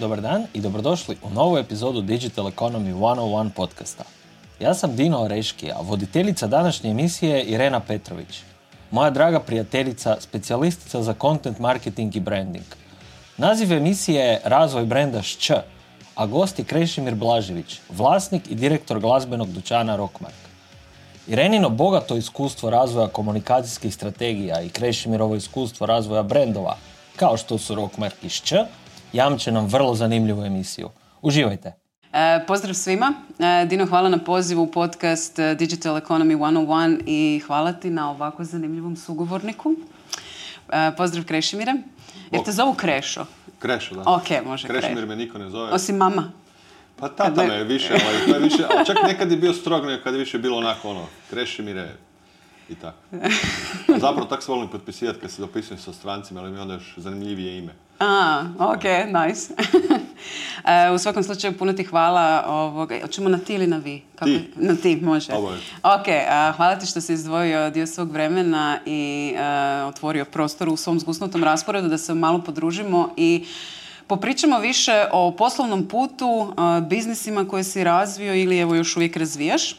dobar dan i dobrodošli u novu epizodu Digital Economy 101 podcasta. Ja sam Dino Oreški, a voditeljica današnje emisije je Irena Petrović. Moja draga prijateljica, specijalistica za content marketing i branding. Naziv emisije je Razvoj brenda ŠČ, a gost je Krešimir Blažević, vlasnik i direktor glazbenog dućana Rockmark. Irenino bogato iskustvo razvoja komunikacijskih strategija i Krešimirovo iskustvo razvoja brendova, kao što su Rockmark i ŠČ, jamče nam vrlo zanimljivu emisiju. Uživajte! E, pozdrav svima. E, Dino, hvala na pozivu u podcast e, Digital Economy 101 i hvala ti na ovako zanimljivom sugovorniku. Pozdrav Krešimire. Jer te zovu Krešo? Krešo, da. Ok, može Krešimir me niko ne zove. Osim mama. Pa tata me je više, ali to je više, ali čak nekad je bio strog, nekad je više bilo onako ono, Krešimire, i tako. Zapravo tako se volim potpisivati kad se dopisujem sa strancima, ali mi onda još zanimljivije ime. A, ok, nice. E, u svakom slučaju puno ti hvala. Ovoga, hoćemo na ti ili na vi? Kako? Ti. Na ti, može. Oboje. Ok, hvala ti što si izdvojio dio svog vremena i e, otvorio prostor u svom zgusnutom rasporedu da se malo podružimo i popričamo više o poslovnom putu, biznisima koje si razvio ili evo još uvijek razvijaš.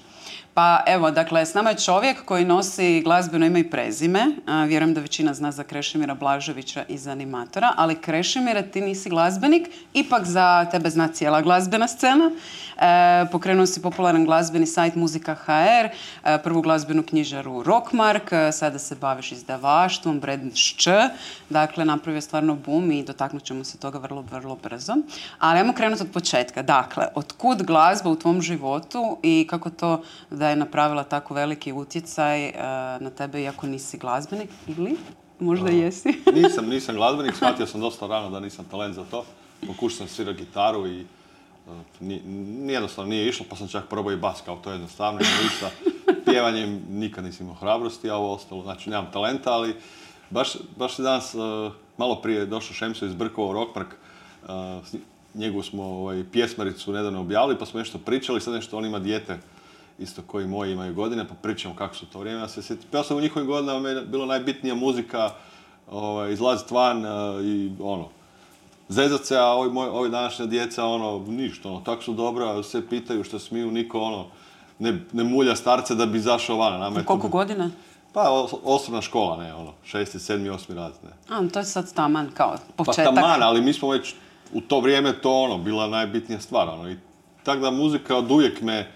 Pa evo, dakle, s nama je čovjek koji nosi glazbeno ime i prezime. vjerujem da većina zna za Krešimira Blaževića iz animatora, ali Krešimira ti nisi glazbenik, ipak za tebe zna cijela glazbena scena. E, pokrenuo si popularan glazbeni sajt Muzika HR, e, prvu glazbenu knjižaru Rockmark, e, sada se baviš izdavaštvom, Šč, dakle napravio stvarno boom i dotaknut ćemo se toga vrlo, vrlo brzo. Ali ajmo krenuti od početka. Dakle, otkud glazba u tvom životu i kako to da je napravila tako veliki utjecaj na tebe iako nisi glazbenik ili možda jesi? nisam, nisam glazbenik, shvatio sam dosta rano da nisam talent za to. Pokušao sam svirati gitaru i jednostavno nije išlo, pa sam čak probao i bas, kao to je jednostavno, sa pjevanjem nikad nisam imao hrabrosti, a ovo ostalo, znači nemam talenta, ali baš, baš danas, uh, malo prije došao Šemso iz Brkova Rockmark, uh, njegovu smo ovaj, pjesmaricu nedavno objavili, pa smo nešto pričali, sad nešto on ima dijete, isto koji moji imaju godine, pa pričamo kako su to vrijeme. Ja se sjetim, ja sam u njihovim godinama je bilo najbitnija muzika, ovaj, izlaziti van uh, i ono, zezat se, a ovi, moj, ovi današnja djeca, ono, ništa, ono, tako su dobra, sve pitaju što smiju, niko, ono, ne, ne mulja starce da bi izašao van. Nama Koliko godina? Pa, osnovna škola, ne, ono, šesti, sedmi, osmi razred, ne. A, to je sad taman, kao početak. Pa taman, ali mi smo već u to vrijeme to, ono, bila najbitnija stvar, ono, i tako da muzika od uvijek me,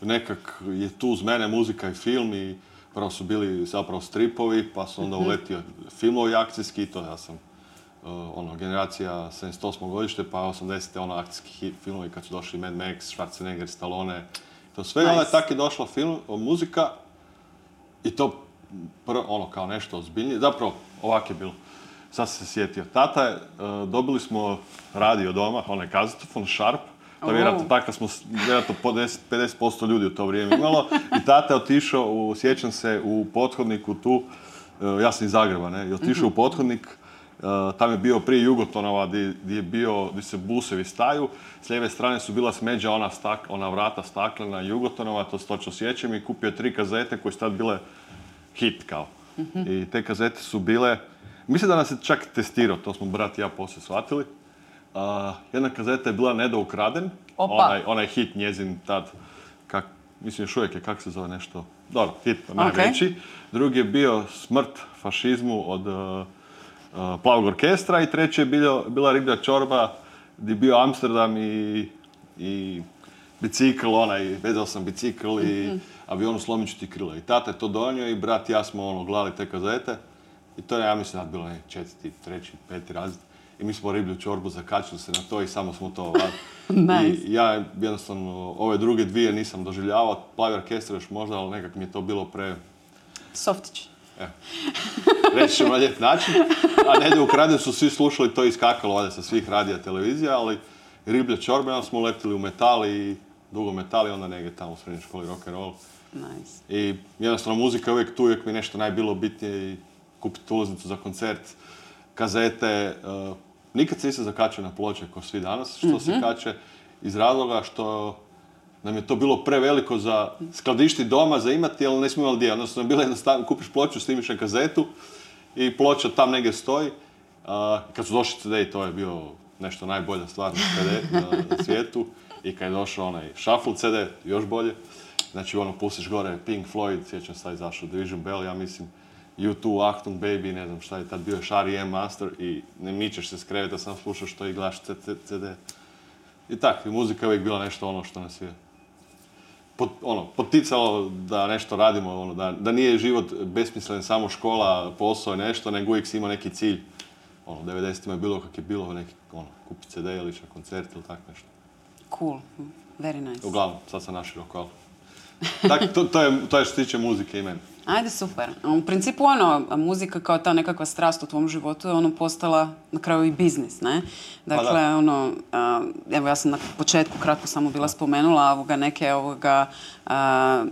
nekak je tu uz mene muzika i film i prvo su bili zapravo stripovi, pa su onda mhm. uletio filmovi akcijski i to ja sam ono, generacija 78. godište, pa 80. ono, akcijski filmovi kad su došli Mad Max, Schwarzenegger, Stallone, to sve, nice. onda je tako došla film, muzika i to prvo, ono, kao nešto ozbiljnije, zapravo, ovak je bilo. Sad se sjetio. Tata je, uh, dobili smo radio doma, onaj kazetofon, Sharp, to je vjerojatno tako smo, vjerojatno po 10, 50% ljudi u to vrijeme imalo. I tata je otišao, u, sjećam se, u pothodniku tu, uh, ja sam iz Zagreba, ne, i otišao u mhm. pothodnik, Eh, tam je bio prije Jugotonova gdje je bio, gdje se busevi staju. S lijeve strane su bila smeđa ona, stak, ona vrata staklena Jugotonova, to se točno sjećam i kupio tri kazete koje su tad bile hit kao. Mhm. I te kazete su bile, mislim da nas je čak testirao, to smo brat i ja poslije shvatili. Uh, jedna kazeta je bila Nedo ukraden, onaj, onaj hit njezin tad, kak, mislim još uvijek je, kak se zove nešto, dobro, hit najveći. Drugi je bio Smrt fašizmu od uh, plavog orkestra i treće je bila riblja čorba gdje je bio Amsterdam i, i bicikl, onaj, vezao sam bicikl i mm avionu slomit ću ti krila. I tata je to donio i brat i ja smo ono, gledali te kazete. I to je, ja mislim, da bilo ne, četvrti, treći, peti razred. I mi smo riblju čorbu zakačili se na to i samo smo to nice. I ja jednostavno ove druge dvije nisam doživljavao, plavi orkestar još možda, ali nekak mi je to bilo pre... Softić. Reći ćemo na lijep način. A Nedje u kradu su svi slušali, to iskakalo valjda sa svih radija televizija, ali riblje čorbe, onda smo letili u metal i dugo metal i onda negdje tamo u srednjoj školi rock and roll. Nice. I jednostavno muzika je uvijek tu, uvijek mi nešto najbilo bitnije i kupiti ulaznicu za koncert, kazete. Uh, nikad se nisam zakačio na ploče kao svi danas, što se mhm. kače iz razloga što nam je to bilo preveliko za skladišti doma, za imati, ali nismo imali gdje. Odnosno, bilo jednostavno, kupiš ploču, snimiš na kazetu i ploča tam negdje stoji. kad su došli CD, to je bio nešto najbolja stvar na, CD, na, svijetu. I kad je došao onaj Shuffle CD, još bolje. Znači ono, pustiš gore Pink Floyd, sjećam se izašao Division Bell, ja mislim, U2, Achtung Baby, ne znam šta je tad bio, Shari M Master i ne mičeš se s kreveta, sam slušaš to i gledaš CD. I tak, i muzika je uvijek bila nešto ono što nas je pot, ono, poticalo da nešto radimo, ono, da, da nije život besmislen samo škola, posao i nešto, nego uvijek si imao neki cilj. Ono, 90-ima je bilo kak je bilo, neki, ono, kupiti CD ili koncert ili tak nešto. Cool, very nice. Uglavnom, sad sam naširoko, ali... Tak, to, to, je, to je što se tiče muzike i meni. Ajde, super. U principu, ono, muzika kao ta nekakva strast u tvom životu je ono postala na kraju i biznis, ne? Dakle, da. ono, a, evo ja sam na početku kratko samo bila spomenula ovoga neke ovoga a,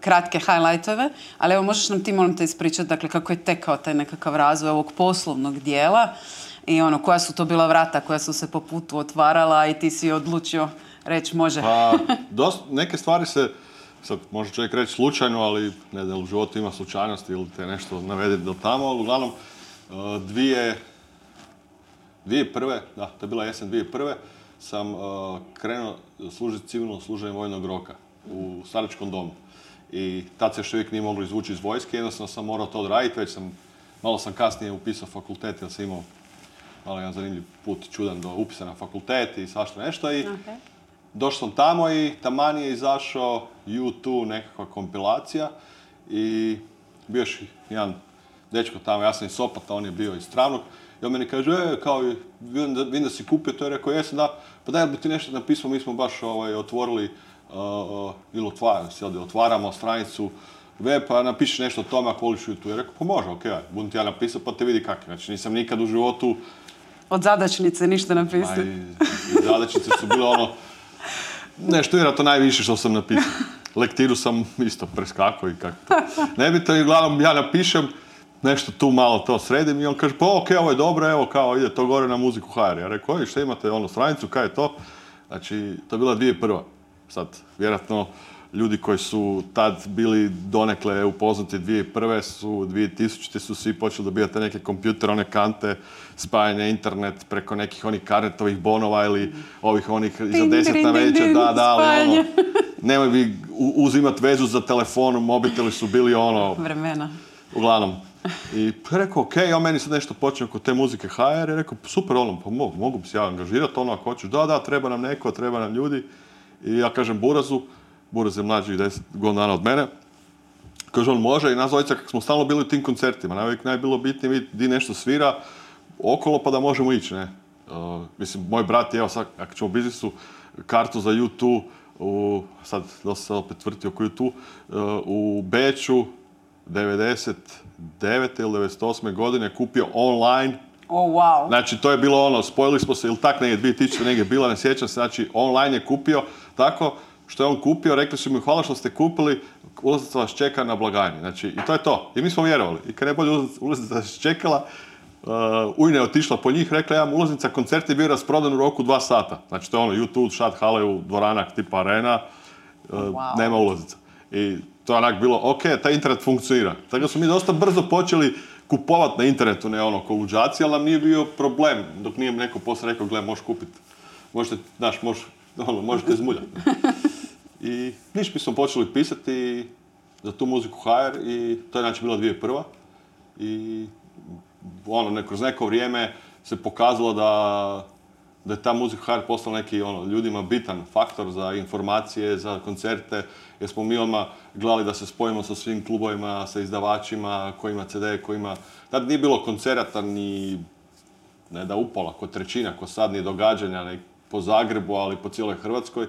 kratke highlightove, ali evo možeš nam ti molim te ispričati, dakle, kako je tekao taj nekakav razvoj ovog poslovnog dijela i ono, koja su to bila vrata koja su se po putu otvarala i ti si odlučio reći može. Pa, dost, neke stvari se sad može čovjek reći slučajno, ali ne znam, u životu ima slučajnosti ili te nešto navede do tamo, ali uglavnom uh, dvije, dvije prve, da, to je bila jesen dvije prve, sam uh, krenuo služiti civilno služenje vojnog roka u staračkom domu. I tad se još uvijek nije moglo izvući iz vojske, jednostavno sam morao to odraditi, već sam, malo sam kasnije upisao fakultet jer sam imao malo jedan zanimljiv put čudan do upisa na fakultet i svašta nešto i. Došao sam tamo i taman je izašao U2 nekakva kompilacija i bio još jedan dečko tamo, ja sam iz Sopota, on je bio iz Travnog i on meni kaže, e, kao, vidim da, vidim da si kupio to, je rekao, jesam da, pa daj bi ti nešto napisao, mi smo baš ovaj, otvorili, uh, uh, ili otvaramo, sjedi, otvaramo stranicu web, pa napišeš nešto o tome ako voliš U2. Ja rekao, pa može, okej, okay, budem ti ja napisao, pa te vidi kak je. Znači nisam nikad u životu, Od zadačnice ništa i, i zadačice su bile ono, nešto vjerojatno najviše što sam napisao. Lektiru sam isto preskakao i kako to. Nebitno i uglavnom ja napišem, nešto tu malo to sredim i on kaže, pa ok, ovo je dobro, evo kao ide to gore na muziku HR. Ja rekao, oj, šta imate ono stranicu, kaj je to? Znači, to je bila dvije prva. Sad, vjerojatno, ljudi koji su tad bili donekle upoznati dvije prve su, 2000 su svi počeli dobivati neke kompjutere, one kante, spajanje internet preko nekih onih karnetovih bonova ili ovih onih za deset na večer, da, da, ali ono, nemoj bi uzimat vezu za telefon, mobiteli su bili ono, Vremena. uglavnom. I rekao, ok, on meni sad nešto počne oko te muzike HR, i rekao, super, ono, pa mogu, mogu bi se ja angažirati, ono, ako hoćeš, da, da, treba nam neko, treba nam ljudi. I ja kažem Burazu, Buraz je mlađi 10 godina dana od mene, kaže on može i nas dvojica kako smo stalno bili u tim koncertima, najuvijek najbilo bitnije vidjeti di nešto svira okolo pa da možemo ići, ne. Uh, mislim, moj brat je, evo sad, ako ćemo u biznisu, kartu za U2, u, sad, dosta se opet vrti oko U2, uh, u Beču, 99. ili 98. godine kupio online. O, wow. Znači, to je bilo ono, spojili smo se, ili tak negdje 2000 negdje bila, ne sjećam se, znači, online je kupio, tako, što je on kupio, rekli su mi, hvala što ste kupili, ulaznica vas čeka na blagajni. Znači, i to je to. I mi smo vjerovali. I kad je bolje ulaz- ulaznica vas čekala, uh, Ujna je otišla po njih, rekla ja, ulaznica, koncert je bio rasprodan u roku dva sata. Znači, to je ono, YouTube, šat, hale, dvoranak tipa arena, uh, Wow. nema ulaznica. I to je onak bilo, ok, taj internet funkcionira. Tako da smo mi dosta brzo počeli kupovati na internetu, ne ono ko luđaci, ali nam nije bio problem, dok nije neko poslije rekao, gle, možeš kupiti, možete, znaš, možeš, ono, možete zmuljati. I niš, mi smo počeli pisati za tu muziku HR i to je znači bila dvije prva. I ono, ne, kroz neko vrijeme se pokazalo da, da je ta muzika HR postala neki ono, ljudima bitan faktor za informacije, za koncerte, jer smo mi odmah gledali da se spojimo sa svim klubovima, sa izdavačima, ko ima CD, ko ima... Tad nije bilo koncerata ni ne da upola, ko trećina, ko sad ni događanja ne, po Zagrebu, ali po cijeloj Hrvatskoj.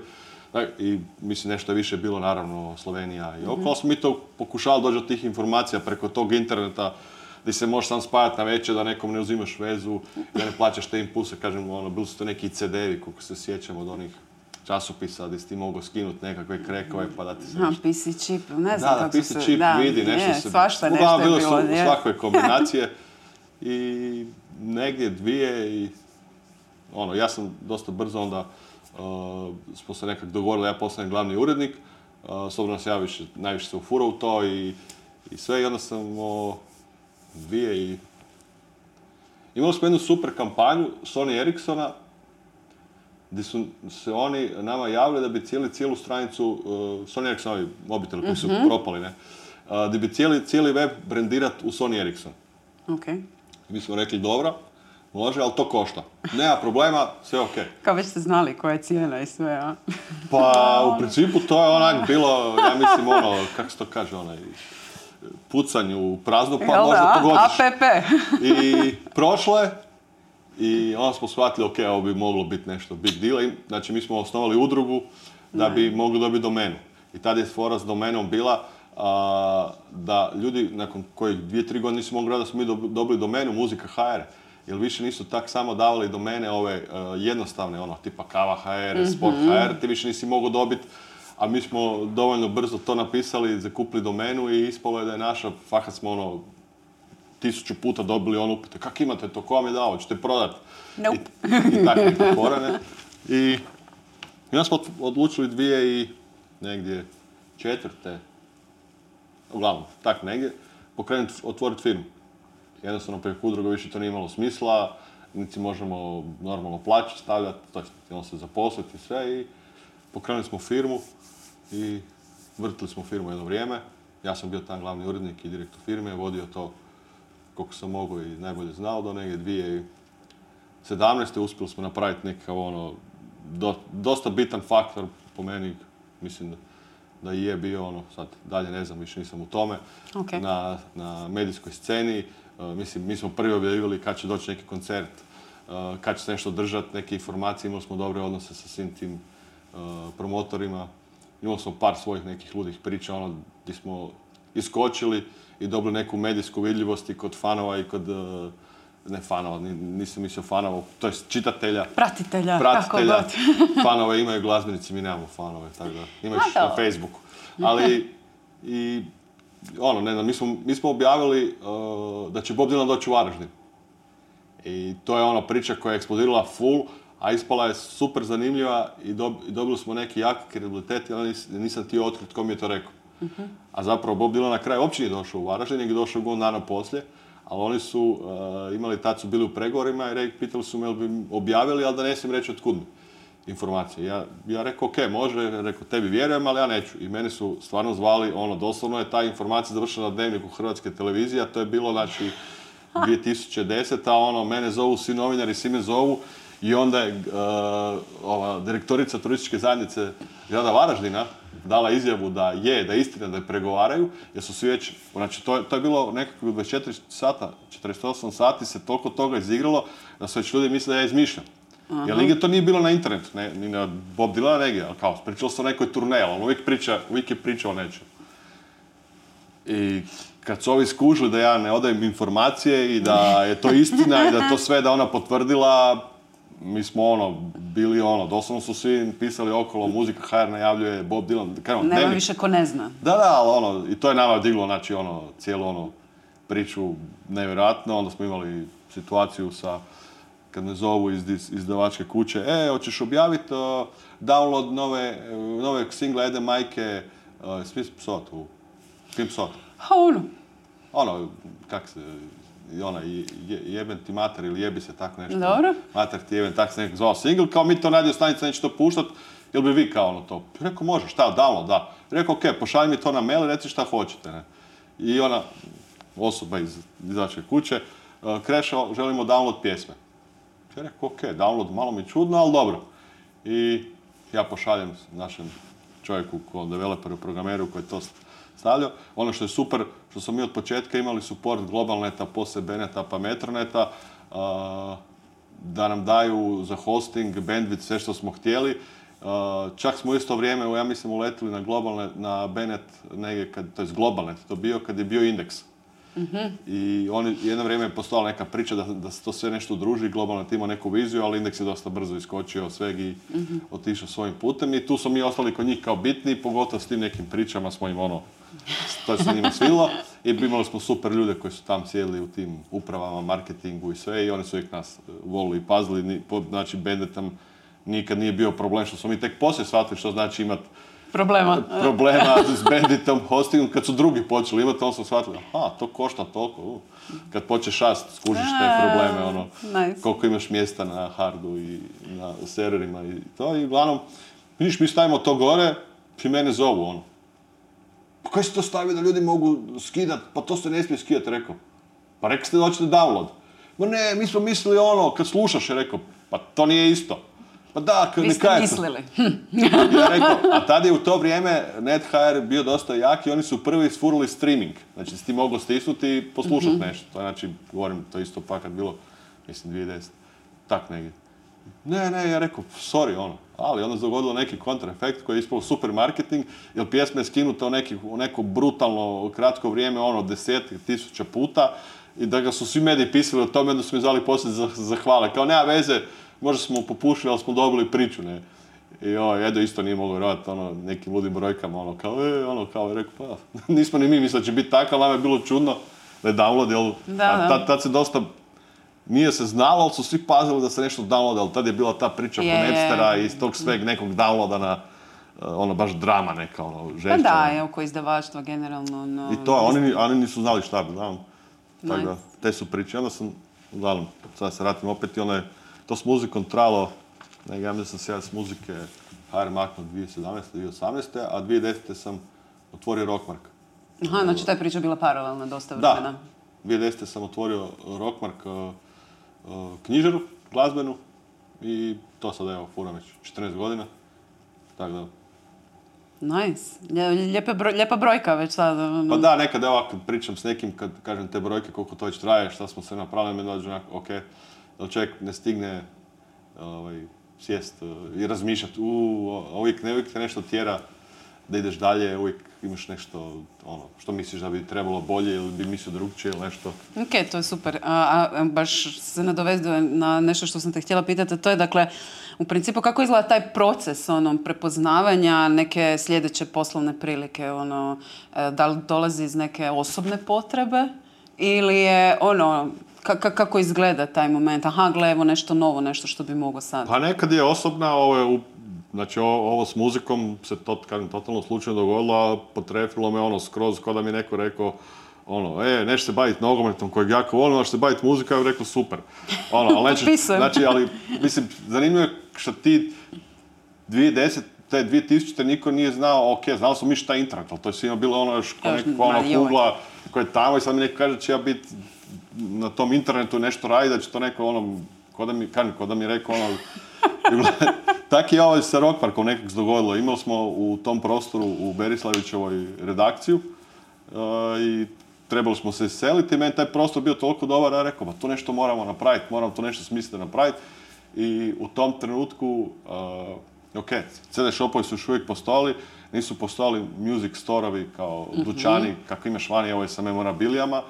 Da, I mislim nešto je više bilo naravno Slovenija i okolo. Smo mi to pokušali doći do tih informacija preko tog interneta gdje se možeš sam spajati na večer da nekom ne uzimaš vezu, da ne plaćaš te impulse, kažem, ono, bili su to neki CD-evi, koliko se sjećam od onih časopisa gdje si ti mogao skinuti nekakve krekove pa da ti se Aha, PC chip, ne znam da, da, kako su PC se... čip da, vidi, nešto je, se... Svašta nešto je bilo. su je. svakakve kombinacije i negdje dvije i ono, ja sam dosta brzo onda smo se nekak dogovorili, ja postanem glavni urednik, s obzirom da se ja više, najviše se ufurao u to i, i sve i onda sam o, dvije i Imali smo jednu super kampanju Sony Ericssona gdje su se oni nama javili da bi cijeli, cijelu stranicu, uh, Sony Ericssonovi mobiteli koji su propali, ne, uh, gdje bi cijeli, cijeli web brendirat u Sony Ericsson. Ok. Mi smo rekli dobro, može, ali to košta. Nema problema, sve ok. Kao već ste znali koja je cijena i sve, a? Pa u principu to je onak bilo, ja mislim ono, kako se to kaže, onaj, pucanj u prazno, pa Jel možda da? pogodiš. APP. I prošlo je i onda smo shvatili, ok, ovo bi moglo biti nešto big deal. I, Znači, mi smo osnovali udrugu da bi mogli dobiti domenu. I tada je fora s domenom bila a, da ljudi nakon kojih dvije, tri godine nisu mogli da smo mi dob- dobili domenu muzika HR. Jer više nisu tak samo davali domene ove a, jednostavne, ono, tipa kava HR, sport HR, ti više nisi mogao dobiti a mi smo dovoljno brzo to napisali, zakupili domenu i ispalo je da je naša, fakat smo ono, tisuću puta dobili ono upite, kak imate to, ko vam je dao, ćete prodat? Nope. I, i tako ne? I, onda smo od- odlučili dvije i negdje četvrte, uglavnom, tak negdje, pokrenuti, otvoriti firmu. Jednostavno preko udruga više to nije imalo smisla, niti možemo normalno plaće stavljati, to jest on se zaposliti i sve i pokrenuli smo firmu i vrtili smo firmu jedno vrijeme. Ja sam bio tam glavni urednik i direktor firme, vodio to koliko sam mogao i najbolje znao do negdje 2017. uspjeli smo napraviti nekakav ono, do- dosta bitan faktor po meni, mislim da, da je bio ono, sad dalje ne znam, više nisam u tome, Ok. na, na medijskoj sceni. Uh, mislim, mi smo prvi objavili kad će doći neki koncert, uh, kad će se nešto držati, neke informacije, imali smo dobre odnose sa svim tim uh, promotorima. Imali smo par svojih nekih ludih priča, ono, gdje smo iskočili i dobili neku medijsku vidljivost i kod fanova i kod, ne fanova, ni- nisam mislio fanova, to jest čitatelja, Pratitelja, pratitelja. kako god. fanove imaju glazbenici, mi nemamo fanove, tako da imaš na. Facebooku. Ali, i, ono, ne znam, mi smo, mi smo objavili uh, da će Bob Dylan doći u Varaždin. I to je ono priča koja je eksplodirala full, a ispala je super zanimljiva i, dob- i dobili smo neki jak kredibilitet i onda nis- nisam htio otkriti ko mi je to rekao. A zapravo Bob Dylan na kraju uopće nije došao u Varaždin, nego je došao godinu dana poslije. Ali oni su uh, imali, tad su bili u pregovorima i pitali su me jel bi objavili, ali da ne smijem reći otkud mi informacije. Ja, ja rekao, ok, može, rekao, tebi vjerujem, ali ja neću. I meni su stvarno zvali, ono, doslovno je ta informacija završila na dnevniku Hrvatske televizije, a to je bilo, znači, 2010. a ono, mene zovu svi novinari, svi me zovu i onda je uh, ova direktorica turističke zajednice grada Varaždina dala izjavu da je, da je istina da je pregovaraju, jer su svi već, znači to je, to je bilo nekako 24 sata, 48 sati se toliko toga izigralo da su već ljudi mislili da ja izmišljam. Jer nigdje to nije bilo na internetu, ne, ni na Bob Dylan negdje, ali kao, pričalo se o nekoj turneji, ali on uvijek, priča, uvijek je pričao o nečem. I kad su ovi skužili da ja ne odajem informacije i da je to istina i da to sve da ona potvrdila, mi smo ono, bili ono, doslovno su svi pisali okolo, muzika HR najavljuje, Bob Dylan, kaj ono, Nema dnevnik. više ko ne zna. Da, da, ali ono, i to je nama diglo, znači ono, cijelu ono priču nevjerojatno, onda smo imali situaciju sa, kad me zovu iz izdavačke kuće, e, hoćeš objaviti uh, download nove, nove single Ede Majke, uh, svi psot u, kim psot? Ha, ono. Ono, kak se, ona, je, ti mater ili jebi se tako nešto. Dobro. Mater ti jebem, tak se nekako zvao single, kao mi to radio stanica neće to puštat, jel bi vi kao ono to? Rekao, može, šta, download, da. Rekao, ok, pošalji mi to na mail i reci šta hoćete, ne. I ona, osoba iz izdavačke kuće, uh, Krešo, želimo download pjesme. Ja rekao, ok, download, malo mi čudno, ali dobro. I ja pošaljem našem čovjeku, ko developeru, programeru koji je to stavljao. Ono što je super, što smo mi od početka imali support Globalneta, poslije Beneta pa Metroneta, da nam daju za hosting, bandwidth, sve što smo htjeli. Čak smo u isto vrijeme, ja mislim, uletili na Globalnet, na Benet, negdje, kad, to je Globalnet, to bio kad je bio indeks. I oni, jedno vrijeme je postojala neka priča da, da se to sve nešto udruži, globalno ima neku viziju, ali indeks je dosta brzo iskočio od sveg i otišao svojim putem. I tu smo mi ostali kod njih kao bitni, pogotovo s tim nekim pričama smo im ono, to se njima svilo. I imali smo super ljude koji su tam sjedili u tim upravama, marketingu i sve i oni su uvijek nas e, volili i pazili. Znači, Bandit tam nikad nije bio problem što smo mi tek poslije shvatili što znači imati Problema. problema s banditom hostingom, kad su drugi počeli imati, on sam shvatili, aha, to košta toliko. Kad počneš šast, skužiš te probleme, ono, nice. koliko imaš mjesta na hardu i na serverima i to, i uglavnom, vidiš, mi stavimo to gore, i mene zovu, ono. Pa kaj si to stavio da ljudi mogu skidat, pa to se ne smije skidat, rekao. Pa rekli ste da hoćete download. Ma ne, mi smo mislili ono, kad slušaš, je rekao, pa to nije isto. Pa da, Vi ne ste mislili. ja rekao, a tada je u to vrijeme NetHR bio dosta jak i oni su prvi sfurili streaming. Znači, si ti mogao stisnuti i poslušati nešto. To je, znači, govorim, to isto pa kad bilo, mislim, 2010. Tak negdje. Ne, ne, ja rekao, sorry, ono. Ali onda se dogodilo neki kontraefekt koji je ispao super marketing, jer pjesma je skinuta u, neki, u neko brutalno kratko vrijeme, ono, desetke tisuća puta, i da ga su svi mediji pisali o tome, onda su mi zvali poslije za, za hvale. Kao, nema veze, možda smo popušili, ali smo dobili priču, ne. I ovaj, Edo isto nije mogao vjerovati ono, nekim ludim brojkama, ono, kao, e, ono, kao, je rekao, pa, nismo ni mi mislili da će biti tako, ali nam je bilo čudno da je download, jel, Da, a da. tad, tad se dosta, nije se znalo, ali su svi pazili da se nešto downloada, ali tad je bila ta priča je. Napstera i iz tog sveg nekog downloada na, uh, ono, baš drama neka, ono, Pa žešća. da, ono. je oko izdavaštva generalno. No, I to, oni, ni- oni nisu znali šta bi, znam. Tako da, Nice. te su priče. Onda sam, uglavnom, sad se vratim opet i ono je, to s muzikom tralo, ne, ja mislim da sam se ja s muzike HR maknuo 2017. 2018. a 2010. sam otvorio Rockmark. Aha, znači ta je priča bila paralelna dosta Da, vremena. 2010. sam otvorio Rockmark uh, uh, knjižaru, glazbenu i to sad evo, furam već 14 godina. Tako da, Nice. Lijepe broj- lijepa brojka već sad. ono. Pa da, nekad evo kad pričam s nekim, kad kažem te brojke, koliko to već traje, šta smo sve napravili, mi dođe onako, ok, da čovjek ne stigne ovaj, sjest uh, i razmišljati, u, uvijek, ne uvijek te nešto tjera da ideš dalje, uvijek imaš nešto, ono, što misliš da bi trebalo bolje ili bi mislio drugčije ili nešto. Ok, to je super. A, a, baš se nadovezuje na nešto što sam te htjela pitati, to je dakle, u principu kako izgleda taj proces ono, prepoznavanja neke sljedeće poslovne prilike, ono, e, da li dolazi iz neke osobne potrebe ili je ono, ka- ka- kako izgleda taj moment, aha, gle, evo nešto novo, nešto što bi mogao sad. Pa nekad je osobna, ovo je, u, znači o- ovo s muzikom se to, kažem, totalno slučajno dogodilo, a potrefilo me ono skroz, kao da mi neko rekao, ono, e, neš se baviti nogometom kojeg jako volim, a što se baviti muzikom, ja bih rekao super. Ono, ali nećeš, znači, ali, mislim, zanimljivo je što ti 2010, te 2000 niko nije znao, ok, znali smo mi šta je internet, ali to je svima bilo ono još Još neka ono kugla koja je tamo i sad mi neko kaže da će ja biti na tom internetu nešto raditi, da će to neko ono, ko da mi, kažem, ko da mi rekao ono, Tako je ovo sa Rockparkom nekako se dogodilo. Imali smo u tom prostoru u Berislavićevoj redakciju e, i trebali smo se iseliti. Meni taj prostor bio toliko dobar, ja rekao, pa tu nešto moramo napraviti, moram tu nešto smisliti napraviti. I u tom trenutku, e, ok, CD shopovi su još uvijek postojali, nisu postojali music storovi kao dućani, kako imaš vani, ovo je sa memorabilijama.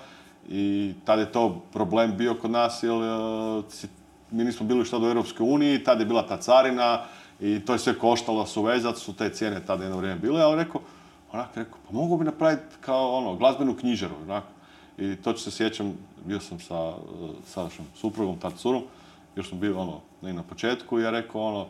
I tad je to problem bio kod nas, jer e, mi nismo bili šta do Europske unije, tad je bila ta carina i to je sve koštalo su vezat, su te cijene tada jedno vrijeme bile, ali rekao, onak rekao, pa mogu bi napraviti kao ono, glazbenu knjižaru, onak. I to ću se sjećam, bio sam sa uh, sadašnjom suprugom, tad curom, još smo bili ono, ne na početku i ja rekao ono,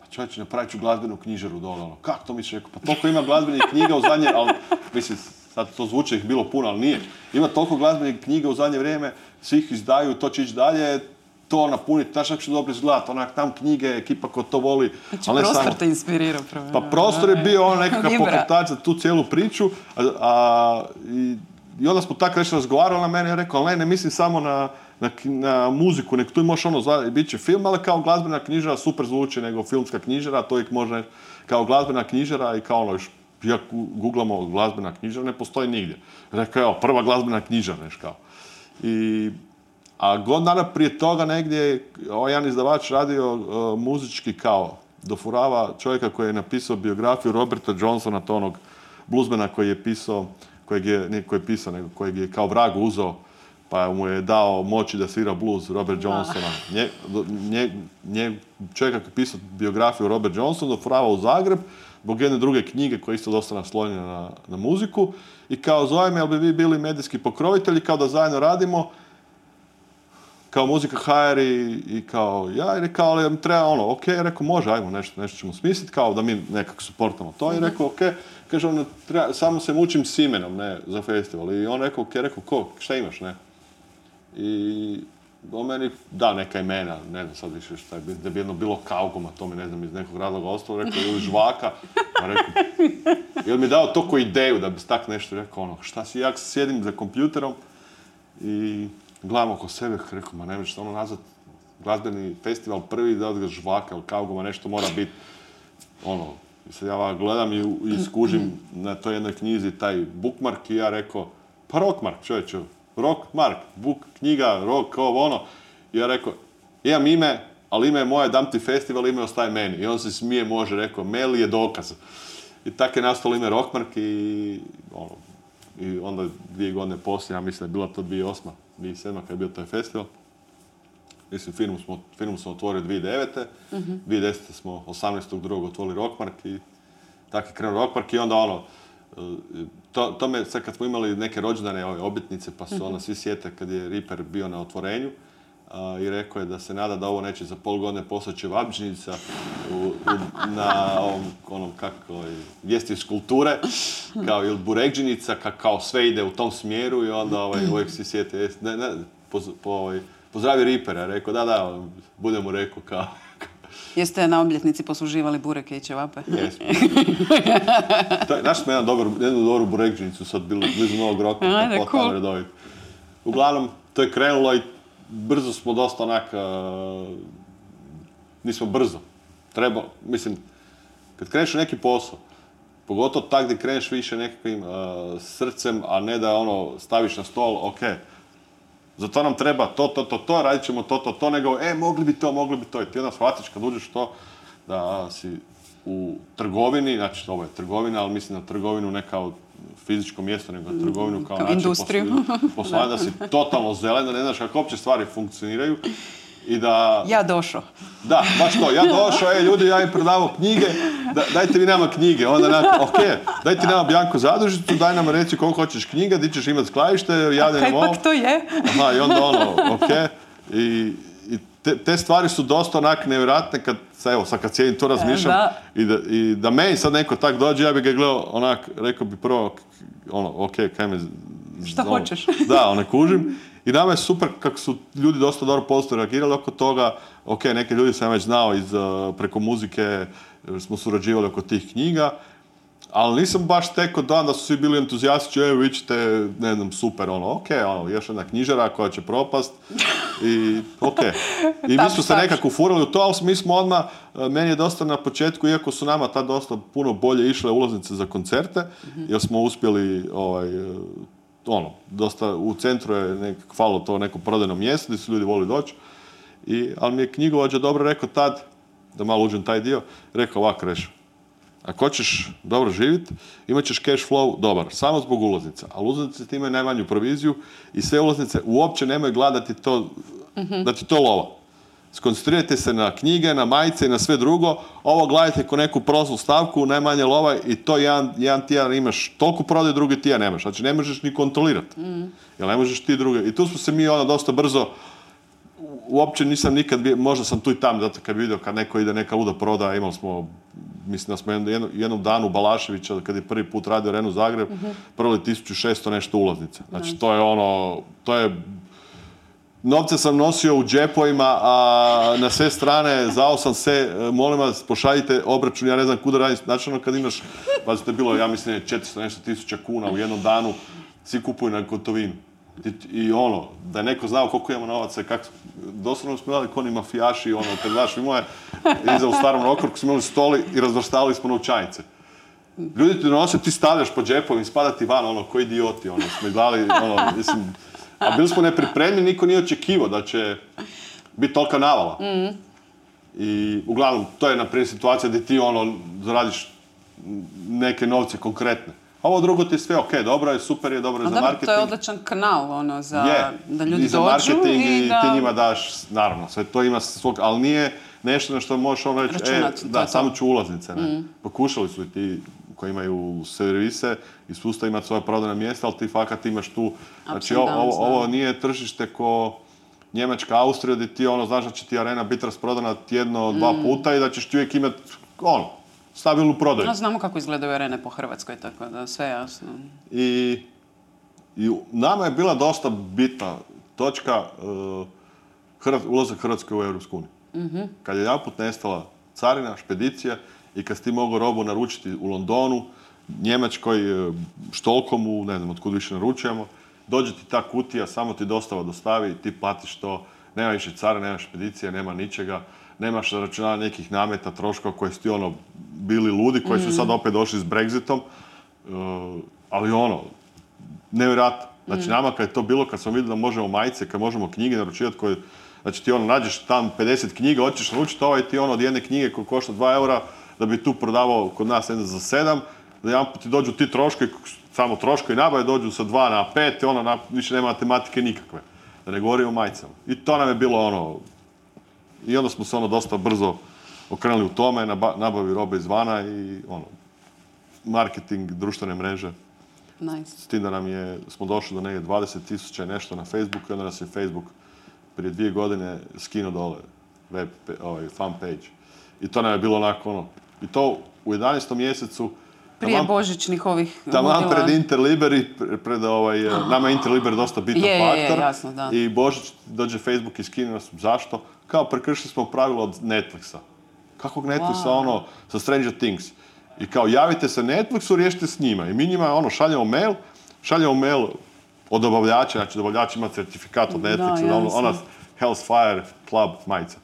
pa čovječe, napravit ću glazbenu knjižaru dole, ono, kako to misliš, rekao, pa toliko ima glazbenih knjiga u zadnje, ali, mislim, sad to zvuči ih bilo puno, ali nije. Ima toliko glazbenih knjiga u zadnje vrijeme, svi ih izdaju, to će ići dalje, to napuniti, znaš kako će dobro izgledati, onak, tam knjige, ekipa ko to voli, Znači, ali ne prostor samo. te inspirirao prvo. Pa prostor je bio ono nekakav pokretač za tu cijelu priču, a, a- i, i onda smo tako nešto razgovarali na mene, ja rekao, ali ne, ne mislim samo na, na, na muziku, nek tu možeš ono, zva- bit će film, ali kao glazbena knjižara super zvuči nego filmska knjižara, to uvijek može kao glazbena knjižara i kao ono još, ja googlamo glazbena knjižara, ne postoji nigdje. Rekao, evo, prva glazbena knjižara, neš kao. I, a god dana prije toga negdje je ovaj jedan izdavač radio uh, muzički kao dofurava čovjeka koji je napisao biografiju Roberta Johnsona, to onog bluzmena koji je pisao, kojeg je, nije koji je pisao, nego kojeg je kao vrag uzeo, pa mu je dao moći da svira blues Robert Johnsona. Nje, nje, nje- čovjeka koji je pisao biografiju Robert Johnson dofurava u Zagreb zbog jedne druge knjige koja je isto dosta naslonjena na, na muziku. I kao zove me, jel bi vi bili medijski pokrovitelji, kao da zajedno radimo, kao muzika HR i, i kao ja i rekao, ali mi treba ono, ok, rekao može, ajmo nešto, nešto ćemo smisliti, kao da mi nekako suportamo to. I rekao, ok, kaže on, treba, samo se mučim s imenom, ne, za festival. I on rekao, ok, rekao, ko, šta imaš, ne? I on meni da neka imena, ne znam sad više šta je, da bi jedno bilo kaugoma, to mi ne znam iz nekog razloga ostalo, rekao ili žvaka, a rekao, ili mi dao toliko ideju da bi tak nešto rekao, ono, šta si, ja sjedim za kompjuterom i gledam oko sebe, rekao, ma ne možeš ono nazvat glazbeni festival prvi da ga žvaka ili kaugoma, nešto mora biti, ono, i sad ja gledam i, i skužim na toj jednoj knjizi taj bookmark i ja rekao, pa rockmark čovječe, rockmark, book, knjiga, rock, ovo ono. I ja rekao, imam ime, ali ime je moje, dam ti festival, ime ostaje meni. I on se smije, može, rekao, mail je dokaz. I tako je nastalo ime Rockmark i ono, i onda dvije godine poslije, ja mislim da je bila to 2008. 2007. kad je bio taj festival. Mislim, firmu smo, firmu smo otvorili 2009. Mm-hmm. 2010. smo 18.2. otvorili Rockmark i tako je krenuo Rockmark i onda ono, to, to me, sad kad smo imali neke rođendane ove obljetnice, pa su onda svi sjete kad je Riper bio na otvorenju a, i rekao je da se nada da ovo neće za pol godine u, u, na ovom, onom, kako, vijesti iz kulture, kao ili burekđinica, ka, kao sve ide u tom smjeru i onda ovaj, uvijek si sjete, ne, ne, poz, po, ovaj, pozdravi Ripera, rekao da, da, budem mu rekao kao, Jeste na obljetnici posluživali bureke i ćevape? Jesmo. Našli smo jedan dobar, jednu dobru burekđinicu, sad bilo blizu Novog roka, Ajde, cool. redovit. Uglavnom, to je krenulo i brzo smo dosta onak, uh, nismo brzo. Treba, mislim, kad kreneš u neki posao, pogotovo tak gdje kreneš više nekakvim uh, srcem, a ne da ono staviš na stol, ok, za to nam treba to, to, to, to, radit ćemo to, to, to, nego, e, mogli bi to, mogli bi to. I ti onda shvatiš kad uđeš to, da si u trgovini, znači ovo je trgovina, ali mislim na trgovinu ne kao fizičko mjesto, nego na trgovinu kao, Kao način industriju. poslovanja- poslovanja, da si totalno zelen, da ne znaš kako uopće stvari funkcioniraju i da... Ja došao. Da, baš to. Ja došao, e, ljudi, ja im predavao knjige, da, dajte vi nama knjige. Onda onak, ok, dajte nama Bjanko zadužicu, daj nam reci koliko hoćeš knjiga, di ćeš imati skladište, javljaj nam ovo. to je? Aha, i onda ono, ok. I, i te, te stvari su dosta onak nevjerojatne kad, evo, sad kad sjedim to razmišljam da. i, da, i da meni sad neko tak dođe, ja bi ga gledao onak, rekao bi prvo, ono, ok, kaj me... Šta ono, hoćeš? Da, ono, kužim. I nama je super kako su ljudi dosta dobro postoje reagirali oko toga. Ok, neke ljudi sam već znao iz, uh, preko muzike, uh, smo surađivali oko tih knjiga. Ali nisam baš teko dan da su svi bili entuzijastići, evo vi ćete, ne znam, super, ono, ok, ono, još jedna knjižara koja će propast i ok. I mi smo se nekako ufurali u to, ali mi smo odmah, e, meni je dosta na početku, iako su nama tad dosta puno bolje išle ulaznice za koncerte, jer smo uspjeli, ovaj, ono, dosta, u centru je nek, falilo to neko prodajno mjesto gdje su ljudi voli doći. I, ali mi je knjigovođa dobro rekao tad, da malo uđem taj dio, rekao ovako reš, ako hoćeš dobro živjeti, imat ćeš cash flow dobar, samo zbog ulaznica. Ali ulaznice ti imaju najmanju proviziju i sve ulaznice uopće nemoj gledati to, da ti to lova. Skoncentrirajte se na knjige, na majice i na sve drugo. Ovo gledajte ko neku proslu stavku, najmanje lova i to jedan, jedan tjedan imaš toliko prodaj, drugi tjedan nemaš. Znači ne možeš ni kontrolirati. Jer ne možeš ti druge. I tu smo se mi ono dosta brzo uopće nisam nikad bio, možda sam tu i tam, zato kad bi vidio kad neko ide neka luda prodaja, imali smo, mislim da smo jednu- jednom danu Balaševića, kad je prvi put radio Renu Zagreb, prodali 1600 nešto ulaznice. Znači to je ono, to je Novce sam nosio u džepovima, a na sve strane zao sam se, molim vas, pošaljite obračun, ja ne znam kuda radim, znači ono kad imaš, pazite, bilo je, ja mislim, 400 nešto tisuća kuna u jednom danu, svi kupuju na gotovinu. I, ono, da je neko znao koliko imamo novaca, kako, doslovno smo imali koni mafijaši, ono, kad znaš, imao je, iza u starom rokorku smo imali stoli i razvrstavali smo novčanice. Ljudi ti donose, ti stavljaš po džepovima spada ti van, ono, ko idioti, ono, smo dali, ono, mislim, a bili smo nepripremljeni, niko nije očekivao da će biti tolika navala. I uglavnom, to je, na primjer, situacija gdje ti, ono, zaradiš neke novce konkretne. A ovo drugo ti je sve ok, dobro je, super je, dobro je A za dobro, marketing. to je odličan kanal, ono, za Je, da ljudi i za dođu marketing i ti njima daš, naravno, sve to ima svog, ali nije nešto na što možeš ono reći, e, Računat, da, to. samo ću ulaznice, ne. Pokušali su i ti koji imaju servise i sustav imati svoje prodajna mjesta, ali ti fakat imaš tu, znači ovo, ovo, nije tržište ko Njemačka, Austrija, gdje ti ono, znaš da će ti arena biti rasprodana tjedno, dva Mm. puta i da ćeš ti uvijek imati, ono, stabilnu prodaju. No, znamo kako izgledaju arene po Hrvatskoj, tako da sve jasno. I, i nama je bila dosta bitna točka uh, Hrvat- ulazak Hrvatske u Europsku uniju. Kad je jedanput nestala carina, špedicija i kad si ti mogao robu naručiti u Londonu, Njemačkoj, uh, Štolkomu, ne znam otkud više naručujemo, dođe ti ta kutija, samo ti dostava dostavi, ti platiš to, nema više carine, nema špedicije, nema ničega, nemaš računanja nekih nameta, troškova koji su ti ono bili ludi, koji su sad opet došli s Brexitom, Uh, ali ono, nevjerojatno. Znači nama kad je to bilo, kad smo vidjeli da možemo majice, kad možemo knjige naručivati koje, znači ti ono nađeš tam 50 knjiga, hoćeš naručiti ovaj ti ono od jedne knjige koja košta 2 eura, da bi tu prodavao kod nas ne za 7, da jedan ti dođu ti troškovi, samo troškovi nabave dođu sa 2 na 5 i ono na, više nema matematike nikakve. Da ne govorimo o majicama. I to nam je bilo ono, i onda smo se ono dosta brzo okrenuli u tome, naba- nabavi robe izvana i ono, marketing, društvene mreže. Nice. S tim da nam je, smo došli do negdje 20 tisuća i nešto na Facebooku i onda nas je Facebook prije dvije godine skinuo dole web, ovaj, fan page. I to nam je bilo onako ono, i to u 11. mjesecu, Prije taman- božićnih ovih Taman pred Interliber i pre- pred ovaj, nama je Interliber dosta bitan Je, je, je, faktor. jasno, da. I Božić dođe Facebook i skine nas. Zašto? Kao prekršili smo pravilo od Netflixa. Kakvog Netflixa, Wow. ono, sa Stranger Things. I kao, javite se Netflixu, riješite s njima. I mi njima, ono, šaljemo mail, šaljemo mail od dobavljača, znači dobavljač ima certifikat od Netflixa, da, ono, ona Hell's Fire Club majica.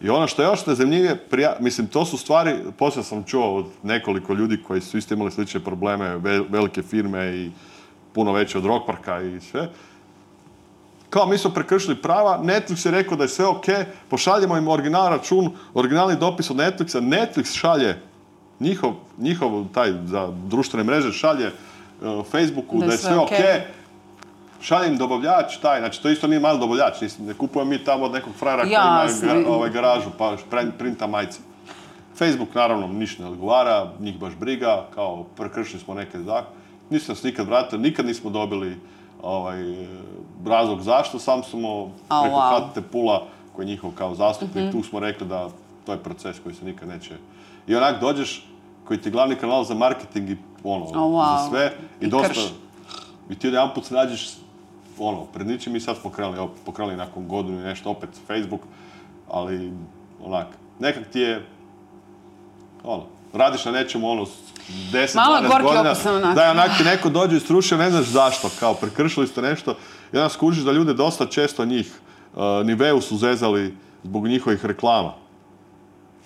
I ono što je još nezemljivije, prija, mislim, to su stvari, poslije sam čuo od nekoliko ljudi koji su isto imali slične probleme, ve- velike firme i puno veće od Rockparka i sve. Kao mi smo prekršili prava, Netflix je rekao da je sve ok, pošaljemo im original račun, originalni dopis od Netflixa, Netflix šalje njihov, njihov taj za društvene mreže šalje uh, Facebooku da, je sve ok, im dobavljač taj, znači to isto nije mali dobavljač, nis- ne kupujemo mi tamo od nekog frajera koji ima ovaj, garažu pa printa majice. Facebook naravno ništa ne odgovara, njih baš briga, kao prekršili smo neke zakone. Nisu nas nikad vratili, nikad nismo dobili ovaj, razlog zašto, sam smo A, preko wow. HT Pula, koji je njihov kao zastupnik, tu smo rekli da to je proces koji se nikad neće... I onak dođeš, koji ti je glavni kanal za marketing i ono, wow. za sve, i, I dosta... krš. I ti jedanput se nađeš, ono, pred ničim mi sad smo krenuli, opet, pokrenuli nakon godinu i nešto, opet Facebook, ali onak, nekak ti je, ono, radiš na nečemu, ono, s 10, Malo 12 gorki godina, onak. da je onak ti neko dođe i srušio, ne znaš zašto, kao prekršili ste nešto, i onda skužiš da ljude dosta često njih, uh, Niveu su zezali zbog njihovih reklama.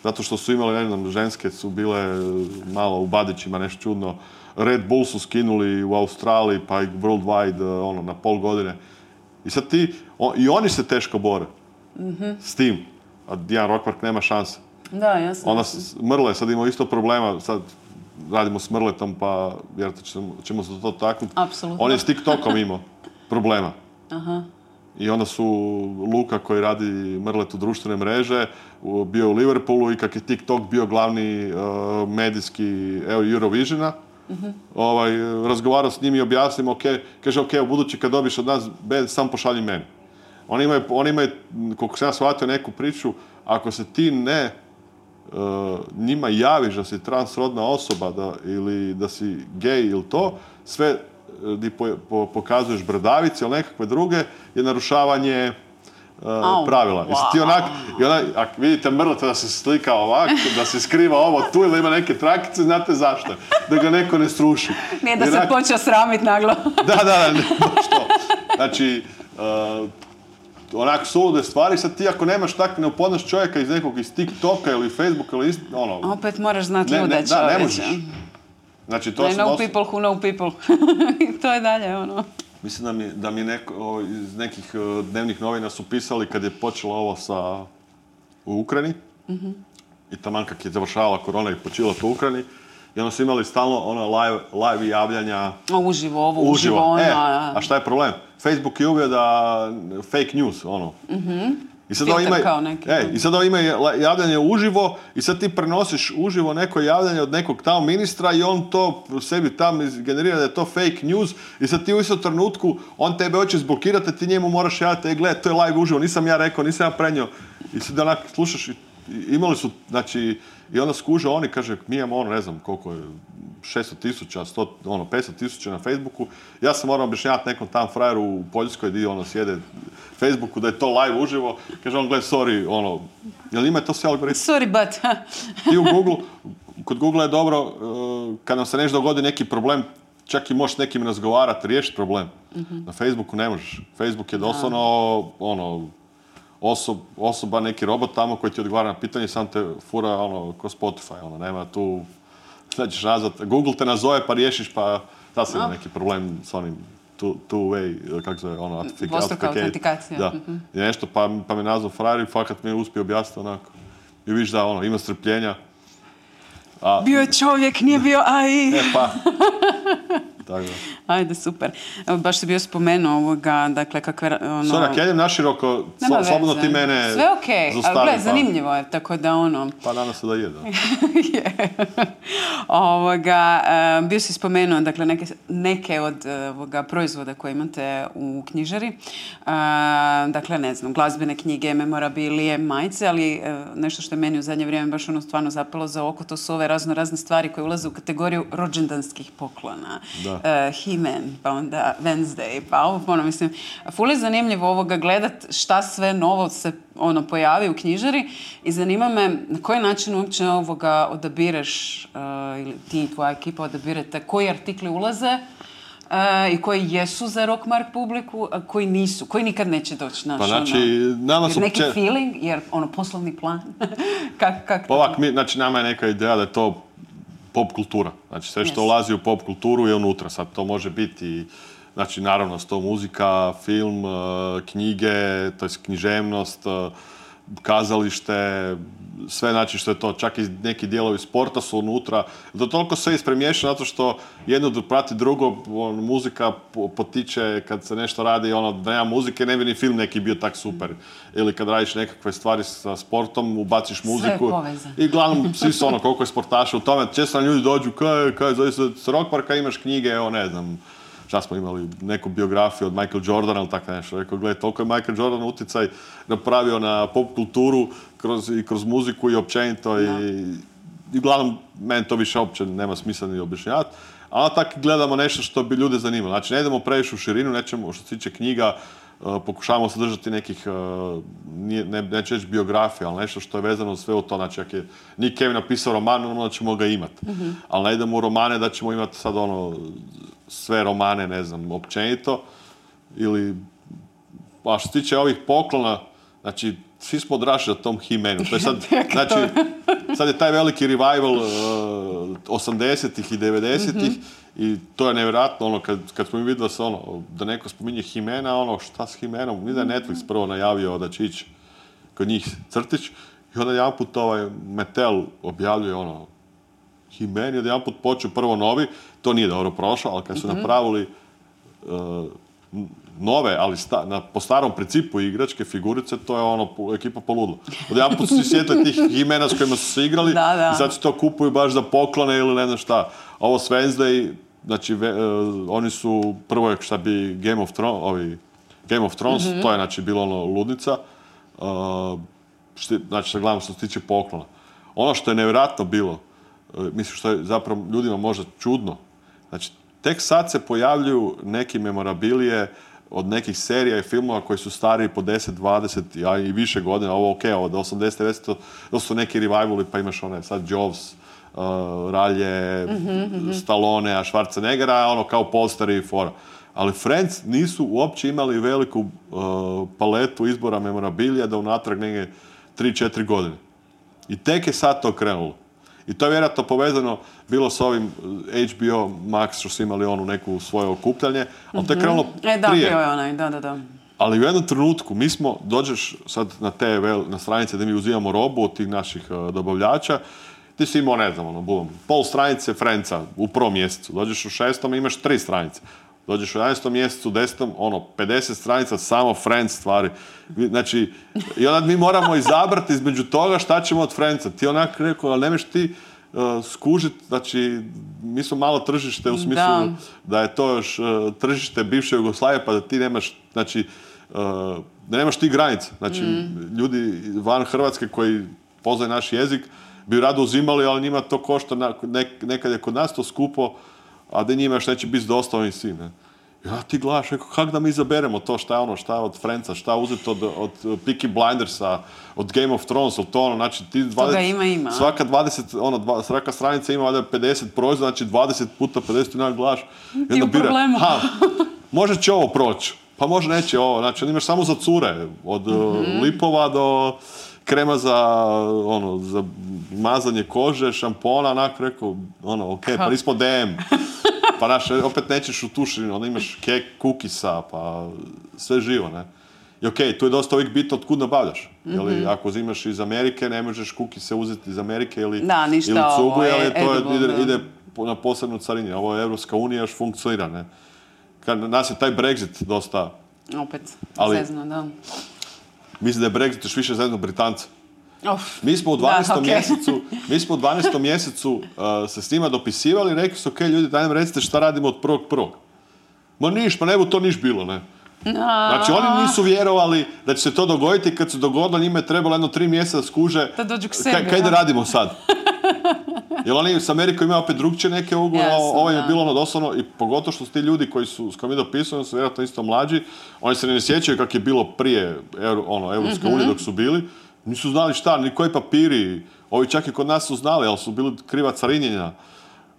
Zato što su imali, ne znam, ženske su bile e, malo u badićima, nešto čudno. Red Bull su skinuli u Australiji, pa i worldwide, e, ono, na pol godine. I sad ti, o- i oni se teško bore s tim. A Dijan Rockmark nema šanse. Da, jasno. Onda s- Mrle, sad imamo isto problema, sad radimo s Mrletom, pa vjerojatno ćemo, ćemo se to taknuti. Apsolutno. On je s TikTokom imao problema. I onda su Luka koji radi Mrletu društvene mreže, u- bio u Liverpoolu i kak je TikTok bio glavni e, medijski evo, Eurovisiona, ovaj, razgovarao s njim i objasnim, ok, kaže, ok, u budući kad dobiš od nas band, sam pošalji meni. Oni imaju, oni imaju, koliko sam ja shvatio neku priču, ako se ti ne e, njima javiš da si transrodna osoba da, ili da si gej ili to, sve e, di po- po- pokazuješ bradavice ili nekakve druge, je narušavanje Au, pravila. I sad ti wow. onak, i ona, ako vidite mrlete da se slika ovak, da se skriva ovo tu ili ima neke trakice, znate zašto. Da ga neko ne sruši. Nije da I se onak- počeo sramit naglo. da, da, da, ne, baš to. Znači, uh, onak sulude stvari, sad ti ako nemaš tak, ne upoznaš čovjeka iz nekog iz TikToka ili Facebooka ili ono, Opet moraš znati ne, ljude ne, da, ne možeš. Znači, to I know os- people who know people. I to je dalje, ono. Mislim da mi, da mi neko, iz nekih uh, dnevnih novina su pisali kad je počelo ovo sa u Ukrajini i taman kak je završavala korona i počela u Ukrajini i onda su imali stalno ono live, live javljanja Uživo ovo, uživo, uživo. ono. E, a- šta je problem? Facebook je uveo da fake news, ono. I sad ovo ima, da. i sad ovo ima je- javljanje uživo i sad ti prenosiš uživo neko javljanje od nekog tamo ministra i on to sebi tam generira da je to fake news i sad ti u istom trenutku on tebe hoće zblokirati, ti njemu moraš javiti, e gle, to je live uživo, nisam ja rekao, nisam ja prenio. I sad onak slušaš, i- i imali su, znači, i onda skuže oni, kaže, mi imamo ono, ne znam koliko je, 600 tisuća, 100, ono, 500 tisuća na Facebooku. Ja sam morao objašnjavati nekom tam frajeru u Poljskoj gdje ono sjede Facebooku da je to live uživo. Kaže on, gle, sorry, ono, jel ima to sve algoritmi? Sorry, but... Ti u Google, kod Google je dobro, uh, kad nam se nešto dogodi neki problem, čak i možeš nekim razgovarati, riješiti problem. Na Facebooku ne možeš. Facebook je doslovno, ono, osob, osoba, neki robot tamo koji ti odgovara na pitanje, sam te fura, ono, ko Spotify, ono, nema tu, znači nazvat, Google te nazove pa riješiš, pa sad sam imao neki problem s onim two, two way, kako se zove, ono, authenticate. autentikacija, Da. I nešto, pa, pa me nazvao frajer i fakat mi je uspio objasniti onako. I vidiš da, ono, ima strpljenja. A, Bio je čovjek, nije bio AI. e pa. Tako da. Ajde, super. Evo, baš si bio spomenuo ovoga, dakle, kakve... Ono... Sorry, ako ja idem naširoko, slo- slobodno ti mene Sve okej, ali zaustavi, gle, pa- zanimljivo je, tako da ono... Pa nadam se da je, da. je. Ovoga, e, bio si spomenuo dakle, neke, neke od e, ovoga, proizvoda koje imate u knjižari. E, dakle, ne znam, glazbene knjige, memorabilije, majice, ali e, nešto što je meni u zadnje vrijeme baš ono stvarno zapelo za oko, to su ove razno razne stvari koje ulaze u kategoriju rođendanskih poklona. Da. E, He-Man, pa onda Wednesday, pa ovo, ono, mislim, ful je zanimljivo ovoga gledat šta sve novo se ono pojavi u knjižari i zanima me na koji način uopće ovoga odabireš e, ili ti i tvoja ekipa odabirete koji artikli ulaze e, i koji jesu za rockmark publiku, a koji nisu, koji nikad neće doći naš Pa znači, ono, nama jer su neki če- feeling, jer ono poslovni plan, kak, kak Pa ovak, mi, znači nama je neka ideja da je to pop kultura. Znači sve što Yes. ulazi u pop kulturu je unutra. Sad to može biti, znači naravno sto muzika, film, eh, knjige, to je književnost, eh, kazalište, sve znači što je to, čak i neki dijelovi sporta su unutra. To toliko sve ispremiješano zato što jedno prati drugo, on, muzika po- potiče kad se nešto radi, ono, da nema muzike, ne bi ni film neki bio tak super. Ili kad radiš nekakve stvari sa sportom, ubaciš Sve je muziku. povezano. I uglavnom, svi su ono, koliko je sportaša u tome, često nam ljudi dođu, kaj, kaj, zove se s Rock Parka imaš knjige, evo ne znam, šta smo imali, neku biografiju od Michael Jordana ili tako nešto. Rekao, gledaj, toliko je Michael Jordan utjecaj napravio na pop kulturu kroz, i kroz muziku i općenito i, i uglavnom, meni to više uopće nema smisla ni objašnjavati. A onda tako gledamo nešto što bi ljude zanimalo. Znači, ne idemo previše u širinu, nećemo, što se tiče knjiga, Uh, pokušavamo se držati nekih, uh, nije, ne, neću reći biografija, ali nešto što je vezano sve u to. Znači, ako je Nick Cave napisao roman, normalno da ćemo ga imati. Ali ne idemo u romane da ćemo imati sad ono, sve romane, ne znam, općenito. Ili, a što se tiče ovih poklona, znači, svi smo odrašli na tom He-Manu. To je sad, znači, sad je taj veliki revival uh, 80-ih i 90-ih i to je nevjerojatno, ono, kad, kad smo mi vidjeli se ono, da neko spominje Himena, ono, šta s Himenom? Mi da je Netflix prvo najavio da će ići kod njih crtić i onda jedan put ovaj Metel objavljuje ono, Himen je jedan put počeo prvo novi, to nije dobro prošlo, ali kad su napravili uh, n- nove, ali sta- na, po starom principu igračke figurice, to je ono, ekipa poludla. Od jedan put su sjetili tih imena s kojima su se igrali Da, da. i sad se to kupuju baš za poklone ili ne znam šta. Ovo s Wednesday, znači ve- uh, oni su, prvo je šta bi Game of Thrones, ovi, Game of Thrones, to je znači bilo ono ludnica. Uh, šti- znači, sad gledamo što se tiče poklona. Ono što je nevjerojatno bilo, uh, mislim što je zapravo ljudima možda čudno, znači, tek sad se pojavljuju neki memorabilije od nekih serija i filmova koji su stariji po 10, 20 a i više godina, ovo ok, ovo do 80, 90, to, su neki revivali, pa imaš one sad Jaws, uh, Ralje, Stallone, a Schwarzeneggera, ono kao posteri i fora. Ali Friends nisu uopće imali veliku uh, paletu izbora memorabilija da unatrag negdje 3-4 godine. I tek je sad to krenulo. I to je vjerojatno povezano bilo s ovim eh, HBO Max što su imali onu neku svoje okupljanje, ali to je krenulo E, da, prije. bio je onaj, da, da, da. Ali u jednom trenutku, mi smo, dođeš sad na te vel- na stranice gdje mi uzimamo robu od tih naših eh, dobavljača, ti si imao, ne znam, ono, bum, pol stranice Frenca u prvom mjesecu. Dođeš u šestom i imaš tri stranice. Dođeš u 11. mjesecu, 10. ono, 50 stranica samo Friends stvari. Znači, i onda mi moramo izabrati između toga šta ćemo od Friendsa. Ti onak rekao, ali nemaš ti uh, skužit, znači, mi smo malo tržište u smislu Da. da, je to još uh, tržište bivše Jugoslavije, pa da ti nemaš, znači, uh, da nemaš ti granica. Znači, ljudi van Hrvatske koji poznaju naš jezik bi rado uzimali, ali njima to košta, na- nek- nekad je kod nas to skupo, a da njima još neće biti dostavni sin. Ne? Ja ti gledaš, kako da mi izaberemo to, šta je ono, šta je od Friendsa, šta uzeti od, od Peaky Blindersa, od Game of Thrones, od to ono, znači ti 20, Toga ima, ima. svaka 20, ono, dva, svaka stranica ima valjda 50 proizvoda, znači 20 puta 50 ti onak gledaš. i onda ha, možda će ovo proći, pa možda neće ovo, znači imaš samo za cure, od uh, Mhm. lipova do krema za, ono, za mazanje kože, šampona, onak rekao, ono, ok, pa nismo DM. Pa znaš, opet nećeš u tušinu, onda imaš kek, kukisa, pa sve živo, ne. I okej, tu je dosta uvijek bitno od kud nabavljaš. Mhm. Jeli, ako uzimaš iz Amerike, ne možeš kukise uzeti iz Amerike ili, Da, ništa ili cugu, ovo je jeli to je, ide, ide na posebnu carini. Ovo je Evropska unija, još funkcionira, ne. Kad nas je taj Brexit dosta, Opet, Ali- zezno, da. mislim da je Brexit još više zezno Britanca. Uf. Mi smo u Da, 12. okej. mjesecu, mi smo u 12. mjesecu uh, se s njima dopisivali i rekli su, ok, ljudi, daj nam recite šta radimo od prvog prvog. Ma niš, pa ne bu to niš bilo, ne. Znači, oni nisu vjerovali da će se to dogoditi, kad se dogodilo, njima je trebalo jedno tri mjeseca da skuže Da dođu k sebi, kaj da da. radimo sad. Jer oni s Amerikom imaju opet drugčije neke ugovore, Jasno, ovo im je bilo ono doslovno, i pogotovo što su ti ljudi koji su, s kojim mi dopisujemo, su vjerojatno isto mlađi, oni se ne sjećaju kako je bilo prije Euro, ono, Europske Mhm. unije dok su bili, nisu znali šta, ni koji papiri, ovi čak i kod nas su znali, ali su bili kriva carinjenja.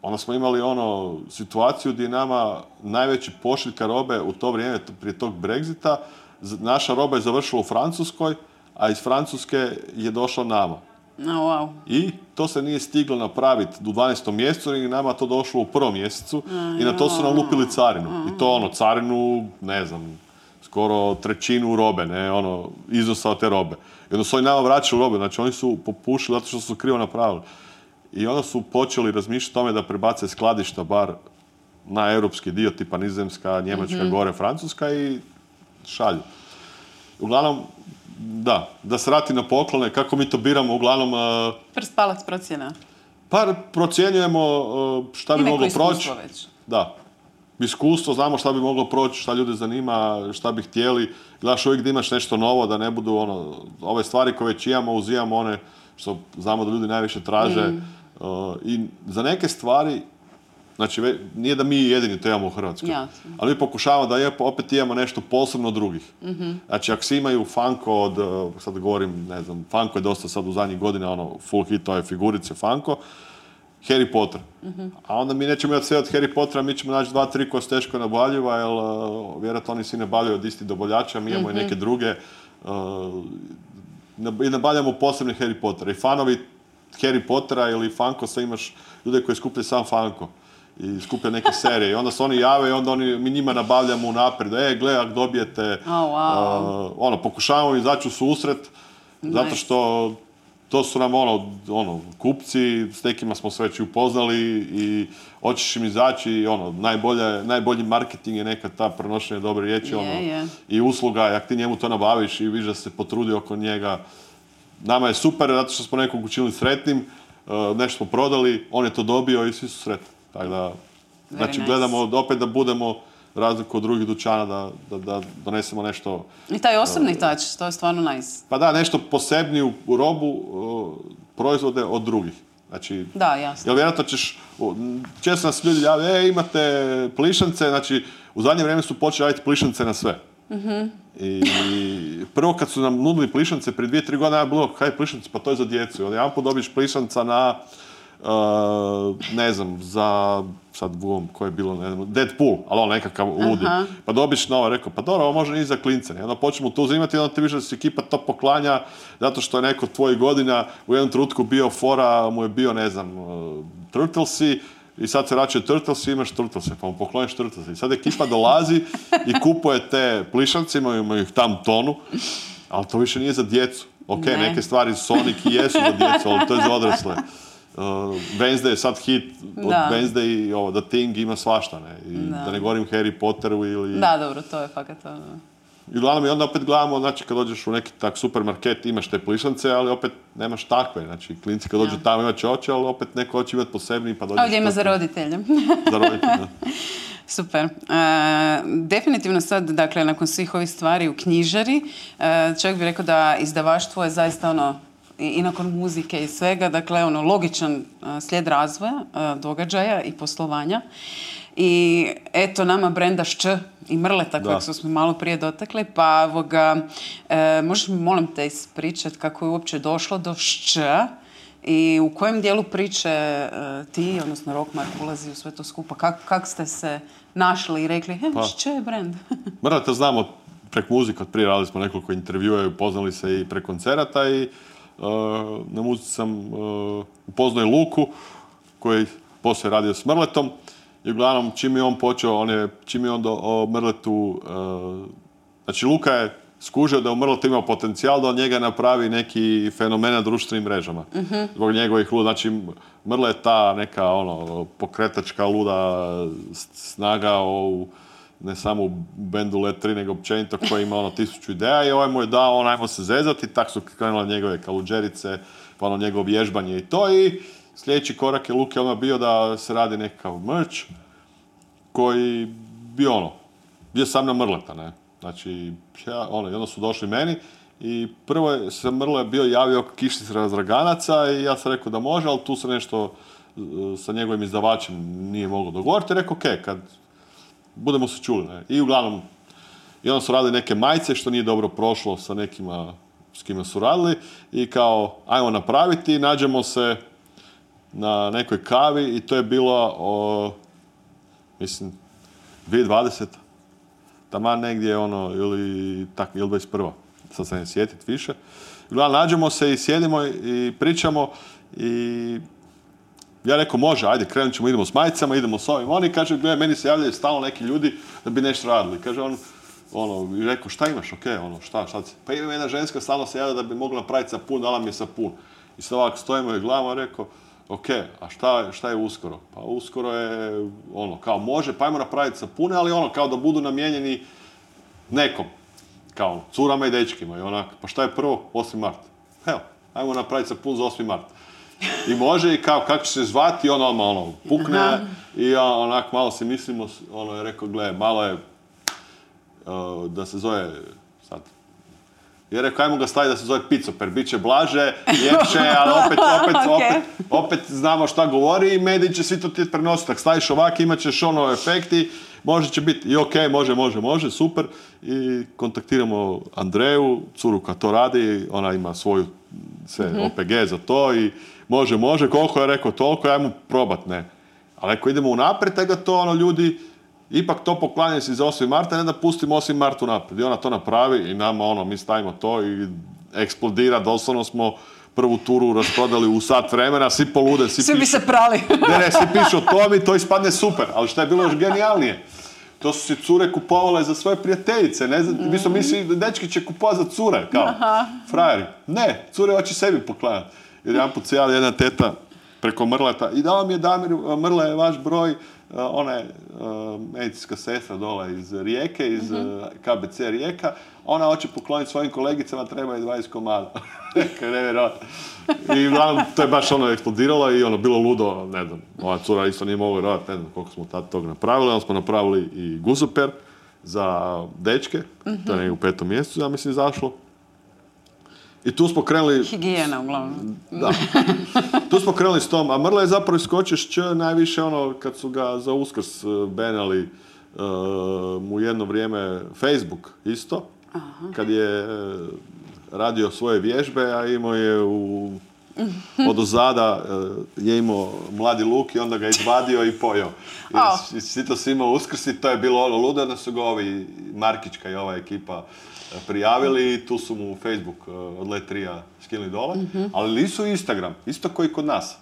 Onda smo imali ono situaciju gdje je nama najveći pošiljka robe u to vrijeme, prije tog Brexita, naša roba je završila u Francuskoj, a iz Francuske je došla nama. No, wow. I to se nije stiglo napraviti u 12. mjesecu, nego nama to došlo u prvom mjesecu i na to su nam lupili carinu. I to ono, carinu, ne znam, skoro trećinu robe, ne, ono, iznosa od te robe. I onda su oni nama vraćali robe, znači oni su popušili zato što su krivo napravili. I onda su počeli razmišljati o tome da prebace skladišta bar na europski dio, tipa Nizozemska, Njemačka, gore Francuska i šalju. Uglavnom, da, da se vrati na poklone, kako mi to biramo, uglavnom, uh, Prst palac procjena. pa procjenjujemo uh, šta bi moglo proći. Da. Iskustvo, znamo šta bi moglo proći, šta ljude zanima, šta bi htjeli. Gledaš uvijek da imaš nešto novo, da ne budu ono, ove stvari koje već imamo, uzimamo one što znamo da ljudi najviše traže. Mm. Uh, I za neke stvari, znači ve- nije da mi jedini to imamo u Hrvatskoj, Jasno. ali mi pokušavamo da je- opet imamo nešto posebno od drugih. Znači ako svi imaju Funko od, uh, sad govorim, ne znam, Funko je dosta sad u zadnjih godina ono full hit ove figurice Funko, Harry Potter. A onda mi nećemo imati sve od Harry Pottera, mi ćemo naći dva, tri koja su teško nabavljiva, jer uh, vjerojatno oni svi nabavljaju od istih dobavljača, mi imamo i neke druge. uh, I nabavljamo posebne Harry Pottera. I fanovi Harry Pottera ili Funko, sve imaš ljude koji skupljaju sam Funko i skuplja neke serije. I onda se oni jave i onda oni, mi njima nabavljamo unaprijed. E, gle, ako dobijete... Oh, wow. uh, ono, pokušavamo izaći u susret, zato Nice. što to su nam ono, ono, kupci, s nekima smo se već upoznali i hoćeš im izaći i ono, najbolje, najbolji marketing je nekad ta prenošenje dobre riječi, Je, ono, je. i usluga, i ako ti njemu to nabaviš i vidiš da se potrudi oko njega, nama je super zato što smo nekog učinili sretnim, uh, nešto smo prodali, on je to dobio i svi su sretni. Tako da, znači nice. gledamo opet da budemo razliku od drugih dućana, da, da, da donesemo nešto I taj osobni touch, to je stvarno nice. pa da, nešto posebniju u robu, uh, proizvode od drugih. Znači, Da, jasno. jer vjerojatno ćeš, često nas ljudi javljaju, e, imate plišance, znači, u zadnje vrijeme su počeli raditi plišance na sve. I prvo kad su nam nudili plišance prije dvije, tri godine, ja bilo, kaj plišance, pa to je za djecu. I jedan put dobiš plišanca na, ne znam, za, sad bum, koje je bilo, ne znam, Deadpool, ali on nekakav ludi. Aha. Pa dobiš novo, rekao, pa dobro, ovo može i za klince. I onda počnemo to uzimati i onda ti više da si ekipa to poklanja zato što je neko tvojih godina u jednom trenutku bio fora, mu je bio, ne znam, uh, Turtlesi, i sad se vraćaju Turtlesi, imaš Turtlese, pa mu pokloniš Turtlese. I sad ekipa dolazi i kupuje te plišance, imaju ih tam tonu, ali to više nije za djecu. Ok, Ne. neke stvari Sonic i jesu za djecu, ali to je za odrasle. Uh, Wednesday je sad hit, od Da. Wednesday i ovo, The Thing ima svašta, ne? I da. Da. ne govorim Harry Potteru ili... Da, dobro, to je fakat ono. I uglavnom, i onda opet gledamo, znači kad dođeš u neki tak supermarket imaš te plišance, ali opet nemaš takve. Znači, klinci kad dođu Da. tamo imat će oči, ali opet neko hoće imati posebni, pa dođeš... Ovdje ima za roditelje. za roditelje. Super. E, definitivno sad, dakle, nakon svih ovih stvari u knjižari, e, čovjek bi rekao da izdavaštvo je zaista ono, i, i nakon muzike i svega, dakle, ono, logičan slijed razvoja, događaja i poslovanja. I eto nama brenda Šč i Mrleta Da. kojeg smo malo prije dotakli, pa ovoga, e, možeš mi molim te ispričati kako je uopće došlo do Šč i u kojem dijelu priče e, ti, odnosno Rockmark, ulazi u sve to skupa? Kako kak ste se našli i rekli, he, Pa. Šč je brand? Mrleta znamo preko muzike, prije radili smo nekoliko intervjua i upoznali se i preko koncerata i na muzici sam uh, upoznao i Luku koji poslije radio s Mrletom. I uglavnom čim je on počeo, on je, čim je on do, o Mrletu, uh, znači Luka je skužio da u Mrletu ima potencijal da od njega napravi neki fenomen na društvenim mrežama. Zbog njegovih luda, znači Mrle je ta neka ono, pokretačka luda snaga u ne samo u bendu Let 3, nego općenito koji ima ono tisuću ideja i ovaj mu je dao, on ajmo se zezati, tak su krenule njegove kaluđerice, pa ono njegovo vježbanje i to i sljedeći korak je Luke odmah bio da se radi nekakav merch koji bi ono, bio sam na Mrleta, ne. Znači, ja, ono, i onda su došli meni i prvo je se Mrle bio javio oko kišnice razraganaca i ja sam rekao da može, ali tu se nešto e, sa njegovim izdavačem nije moglo dogovoriti. Rekao, ok, kad budemo se čuli. Ne? I uglavnom, i onda su radili neke majice što nije dobro prošlo sa nekima s kima su radili i kao, ajmo napraviti, nađemo se na nekoj kavi i to je bilo, o, mislim, 2020. Taman negdje ono, ili tak, ili 21. Sad se ne sjetit više. Uglavnom, nađemo se i sjedimo i pričamo i ja rekao, može, ajde, krenut ćemo, idemo s majicama, idemo s ovim. Oni kaže, gledaj, meni se javljaju stalno neki ljudi da bi nešto radili. Kaže on, ono, i rekao, šta imaš, ok, ono, šta, šta si? Pa ima jedna ženska, stalno se javlja da bi mogla napraviti sapun, dala mi je sapun. I sad ovako stojimo i gledamo, rekao, ok, a šta, šta je uskoro? Pa uskoro je, ono, kao može, pa ajmo napraviti sapune, ali ono, kao da budu namijenjeni nekom. Kao, curama i dečkima. I onak, pa šta je prvo? 8. mart. Evo, ajmo napraviti sapun za 8. mart. I može i kao, kako će se zvati, ono, ono, ono, pukne i ja onak malo si mislimo, ono je rekao, gle, malo je, uh, da se zove, sad, je rekao, ajmo ga staviti da se zove Picoper, bit će blaže, ljepše, ali opet, opet, Ok. opet, opet znamo šta govori i mediji će svi to ti prenositi. Ako staviš ovak, imat ćeš ono efekti, može će biti i ok, može, može, može, super. I kontaktiramo Andreju, curu koja to radi, ona ima svoju sve OPG za to i može, može, koliko je rekao toliko, ajmo probat, ne. Ali ako idemo unaprijed, da ga to ono ljudi, ipak to poklanjaju si za 8. marta, ne da pustimo 8. martu naprijed. I ona to napravi i nama ono, mi stavimo to i eksplodira, doslovno smo prvu turu rasprodali u sat vremena, svi polude, svi, Svi bi se prali. ne, ne, svi pišu o tome i to ispadne super, ali šta je bilo još genijalnije? To su si cure kupovale za svoje prijateljice, ne znam, mi smo mislili dečki će kupovati za cure, kao, frajeri. Ne, cure hoće sebi poklanjati. Jer jedan put se javlja jedna teta preko Mrleta i dao mi je Damir, Mrle je vaš broj, uh, ona je uh, medicinska sestra dole iz Rijeke, iz uh, KBC Rijeka, ona hoće pokloniti svojim kolegicama, treba je 20 komada. Nevjerojatno. I uglavnom, to je baš ono eksplodiralo i ono, bilo ludo, ne znam, ova cura isto nije mogla vjerovati, ne znam koliko smo tad tog napravili, onda smo napravili i guzoper za dečke, to je negdje u petom mjesecu, ja mislim, izašlo. I tu smo krenuli, Higijena, uglavnom. da. Tu smo krenuli s tom, a Mrle je zapravo iskočio Č najviše ono kad su ga za Uskrs uh, benali uh, mu jedno vrijeme Facebook isto, kad je uh, radio svoje vježbe, a imao je u od ozada uh, je imao mladi luk i onda ga izvadio i pojeo. A. I, i svi to su imao uskrs i to je bilo ono ludo, onda su ga ovi Markićka i ova ekipa e, prijavili i tu su mu Facebook e, od Letrija skinuli dole, ali nisu Instagram, isto koji kod nas.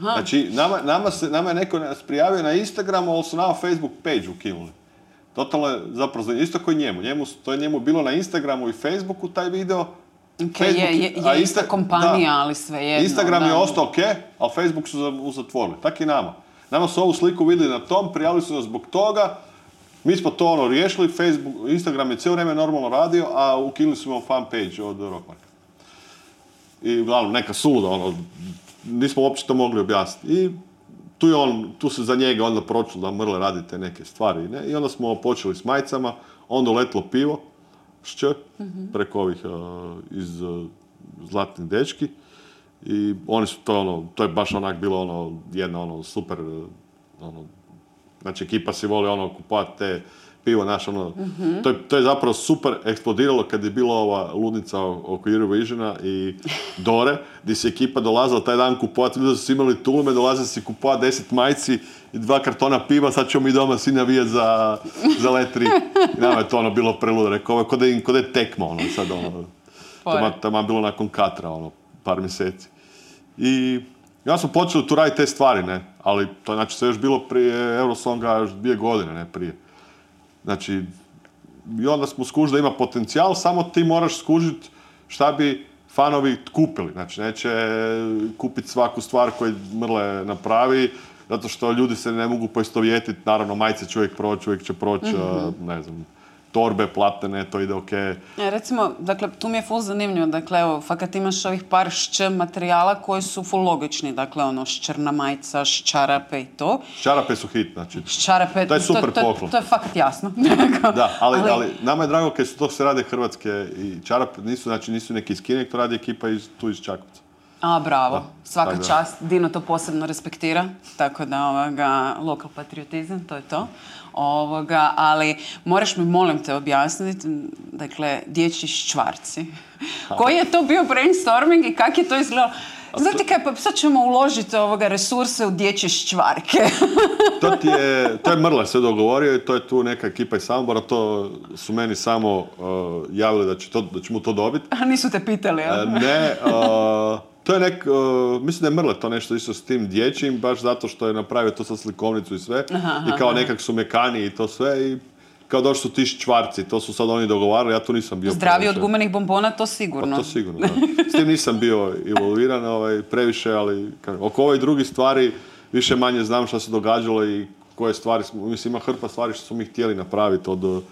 Znači, nama, nama, se, nama je neko nas prijavio na Instagramu, ali su nama Facebook page ukinuli. Totalno je zapravo za- isto koji njemu. njemu. To je njemu bilo na Instagramu i Facebooku taj video, Ok, je, je, je a ista kompanija, da. ali svejedno. Instagram da. je ostao ok, ali Facebook su za- zatvorili. Tak i nama. Nama su ovu sliku vidjeli na tom, prijavili su nas zbog toga, mi smo to ono riješili, Facebook, Instagram je cijelo vrijeme normalno radio, a ukinuli smo fan page od Rockmarka. I uglavnom neka suluda, ono, nismo uopće to mogli objasniti. I tu je on, tu se za njega onda pročulo da mrle radite neke stvari. Ne? I onda smo počeli s majicama, onda uletilo pivo, šć, preko ovih uh, iz uh, Zlatnih dečki. I oni su to ono, to je baš onak bilo ono, jedna ono super, uh, ono, znači ekipa si voli ono kupovati te pivo, naš ono, to, je, to je zapravo super eksplodiralo kad je bila ova ludnica oko Eurovisiona i Dore, gdje se ekipa dolazila taj dan kupovati, ljudi su imali tulume, dolazili si kupovati deset majci i dva kartona piva, sad ćemo mi doma svi navijati za, za letri. I nama je to ono bilo preludo, rekao, ovo je kod je, tekma, ono, sad ono, tamo, tamo bilo nakon Katra, ono, par mjeseci. I ja smo počeli tu raditi te stvari, ne, ali to znači sve još bilo prije Eurosonga još dvije godine, ne prije. Znači, i onda smo skužili da ima potencijal, samo ti moraš skužiti šta bi fanovi kupili. Znači, neće kupiti svaku stvar koju Mrle napravi, zato što ljudi se ne mogu poistovjetiti. Naravno, majice će uvijek proći, uvijek će proći, a, ne znam, torbe platene, to ide ok. E, Recimo, dakle, tu mi je full zanimljivo, dakle, evo, fakat imaš ovih par šč materijala koji su full logični, dakle, ono, ščrna majica, ščarape i to. Čarape su hit, znači. Ščarape, To je super to, poklon. to je fakat jasno. Da, ali, ali nama je drago kad su to se rade hrvatske i čarape, nisu, znači nisu neki iz Kine, to radi ekipa iz, tu iz Čakovca. A, bravo, Da, svaka čast. Dino to posebno respektira, tako da ovoga, lokal patriotizam, to je to. Ovoga, ali moraš mi, molim te, objasniti, dakle, dječji ščvarci. Koji je to bio brainstorming i kak je to izgledalo? Znate kaj, pa sad ćemo uložiti ovoga resurse u dječje ščvarke. To ti je, to je Mrle sve dogovorio i to je tu neka ekipa iz Samobora, to su meni samo uh, javili da, će to, da ćemo to dobiti. A nisu te pitali, jel? E, ne, uh, to je nek, uh, mislim da je Mrle to nešto isto s tim dječjim, baš zato što je napravio to sa slikovnicu i sve. I kao nekak su mekani i to sve i kao došli su ti čvarci, to su sad oni dogovarali, ja tu nisam bio Zdravi od previše. gumenih bombona, to Pa sigurno. to sigurno, da. S tim nisam bio involviran ovaj, previše, ali kažem, oko ovih drugih stvari više manje znam šta se događalo i koje stvari, mislim ima hrpa stvari što smo mi htjeli napraviti od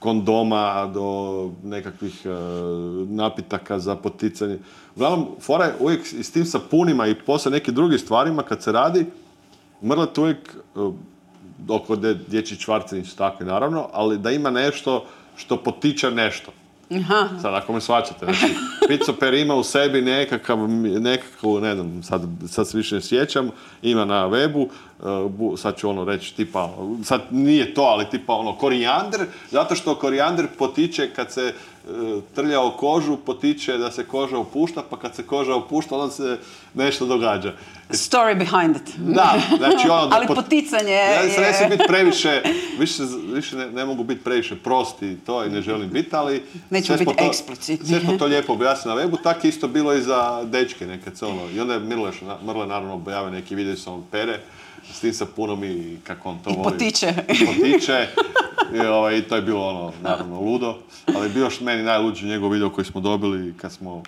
kondoma do nekakvih eh, napitaka za poticanje. Uglavnom, fora je uvijek s tim sapunima i poslije nekim drugim stvarima kad se radi, mrlet uvijek eh, oko dječji čvarci nisu takvi naravno, ali da ima nešto što potiče nešto. Aha. Sad, ako me svačate, znači, Picoper ima u sebi nekakav, nekakvu, ne znam, sad, sad se više ne sjećam, ima na webu, bu- sad ću ono reći tipa, sad nije to, ali tipa ono korijander, zato što korijander potiče kad se uh, trlja o kožu, potiče da se koža opušta, pa kad se koža opušta, onda se nešto događa. Story behind it. Da, znači ono... Ali pot- poticanje Ja se ne je- smijem biti previše, više, više ne, ne mogu biti previše prosti to i ne želim biti, ali... Nećemo smo biti to- eksplicitni. Sve smo to lijepo objasnili na webu, tako isto bilo i za dečke nekad se ono. I onda je Mirle, Mrle naravno objavio neki video sa on pere, s tim sapunom i kako on to I voli. potiče. I potiče. I, ovaj, to je bilo ono, naravno, ludo. Ali je bio još meni najluđi njegov video koji smo dobili kad smo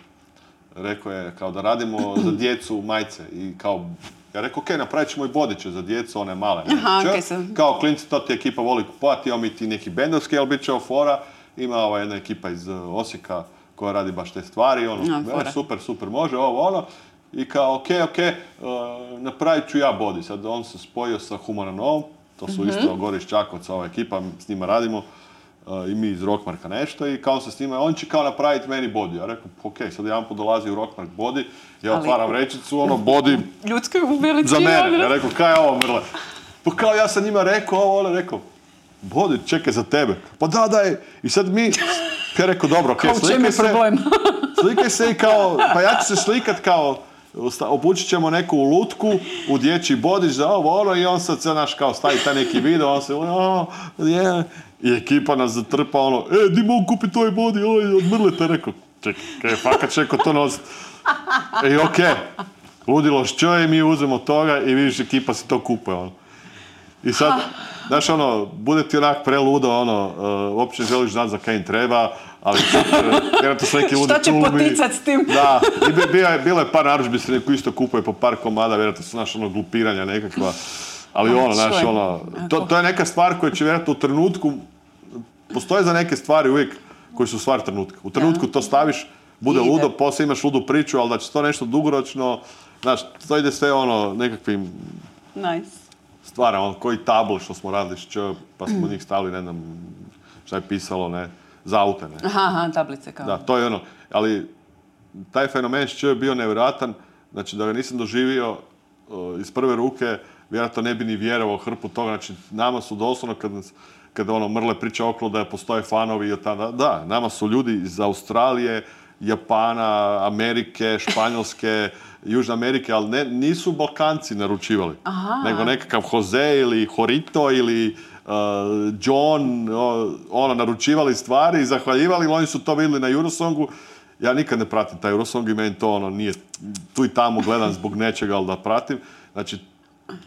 rekao je kao da radimo za djecu majce i kao ja rekao, ok, napravit ćemo i bodiće za djecu, one male. Aha, okej. Kao klinci, to ti ekipa voli kupovati, imamo mi ti neki bendovski, ali bit će fora. Ima ova jedna ekipa iz uh, Osijeka koja radi baš te stvari, ono, A, "E, super, super, može, ovo, ono. I kao, ok, ok, uh, napravit ću ja body. Sad on se spojio sa Humanovom, to su isto Gori iz Čakovca, ova ekipa, s njima radimo. uh, I mi iz Rockmarka nešto i kao se s njima, on će kao napraviti meni body. Ja rekao, ok, sad jedan put dolazi u Rockmark body, ja Ali- otvaram vrećicu, ono, body veličine. za mene. Ja rekao, kaj je ovo, Mrle? Pa kao ja sam njima rekao ovo, ono, rekao, body, čekaj za tebe. Pa da, da je. I sad mi, ja rekao, dobro, ok, slikaj se, problem? slikaj se i kao, pa ja ću se slikat kao, obučit ćemo neku lutku u dječji bodić za ovo, ono, i on sad se naš kao stavi taj neki video, on se, o, je, i ekipa nas zatrpa, ono, e, di mogu kupiti ovaj body, ovaj, od Mrleta, rekao, čekaj, kaj, fakat čeko to nosit. I okej, ludilo što je, mi uzmemo toga i vidiš ekipa si to kupuje, ono. I sad, Znaš, ono, bude ti onak preludo, ono, uh, uopće želiš znati za kaj im treba, ali vjerojatno su neki ludi Šta će klubi. poticat s tim? Da, i bi- bio je, bilo je par narudžbi se neko isto kupuje po par komada, vjerojatno su, znaš, ono, glupiranja nekakva. Ali A, ono, znaš, ono, to, to je neka stvar koja će vjerojatno u trenutku, postoje za neke stvari uvijek koji su stvar trenutka. U trenutku to staviš, bude Ide. ludo, poslije imaš ludu priču, ali da će to nešto dugoročno, znaš, to ide sve ono, nekakvim Nice. Stvara, on koji tabl što smo radili, s Č, pa smo njih stavili, ne znam, šta je pisalo, ne, za aute, ne. Aha, aha, tablice kao. Da, to je ono, ali taj fenomen s Č je bio nevjerojatan, znači da ga nisam doživio uh, iz prve ruke, vjerojatno ne bi ni vjerovao hrpu toga, znači nama su doslovno kad, nas- kad ono Mrle priča okolo da postoje fanovi i tada, da, nama su ljudi iz Australije, Japana, Amerike, Španjolske, Južne Amerike, ali ne, nisu Balkanci naručivali, Aha. nego nekakav Jose ili Horito ili uh, John, o- ono, naručivali stvari i zahvaljivali, ali oni su to vidjeli na Eurosongu. Ja nikad ne pratim taj Eurosong i meni to ono nije, tu i tamo gledam zbog nečega, ali da pratim. Znači,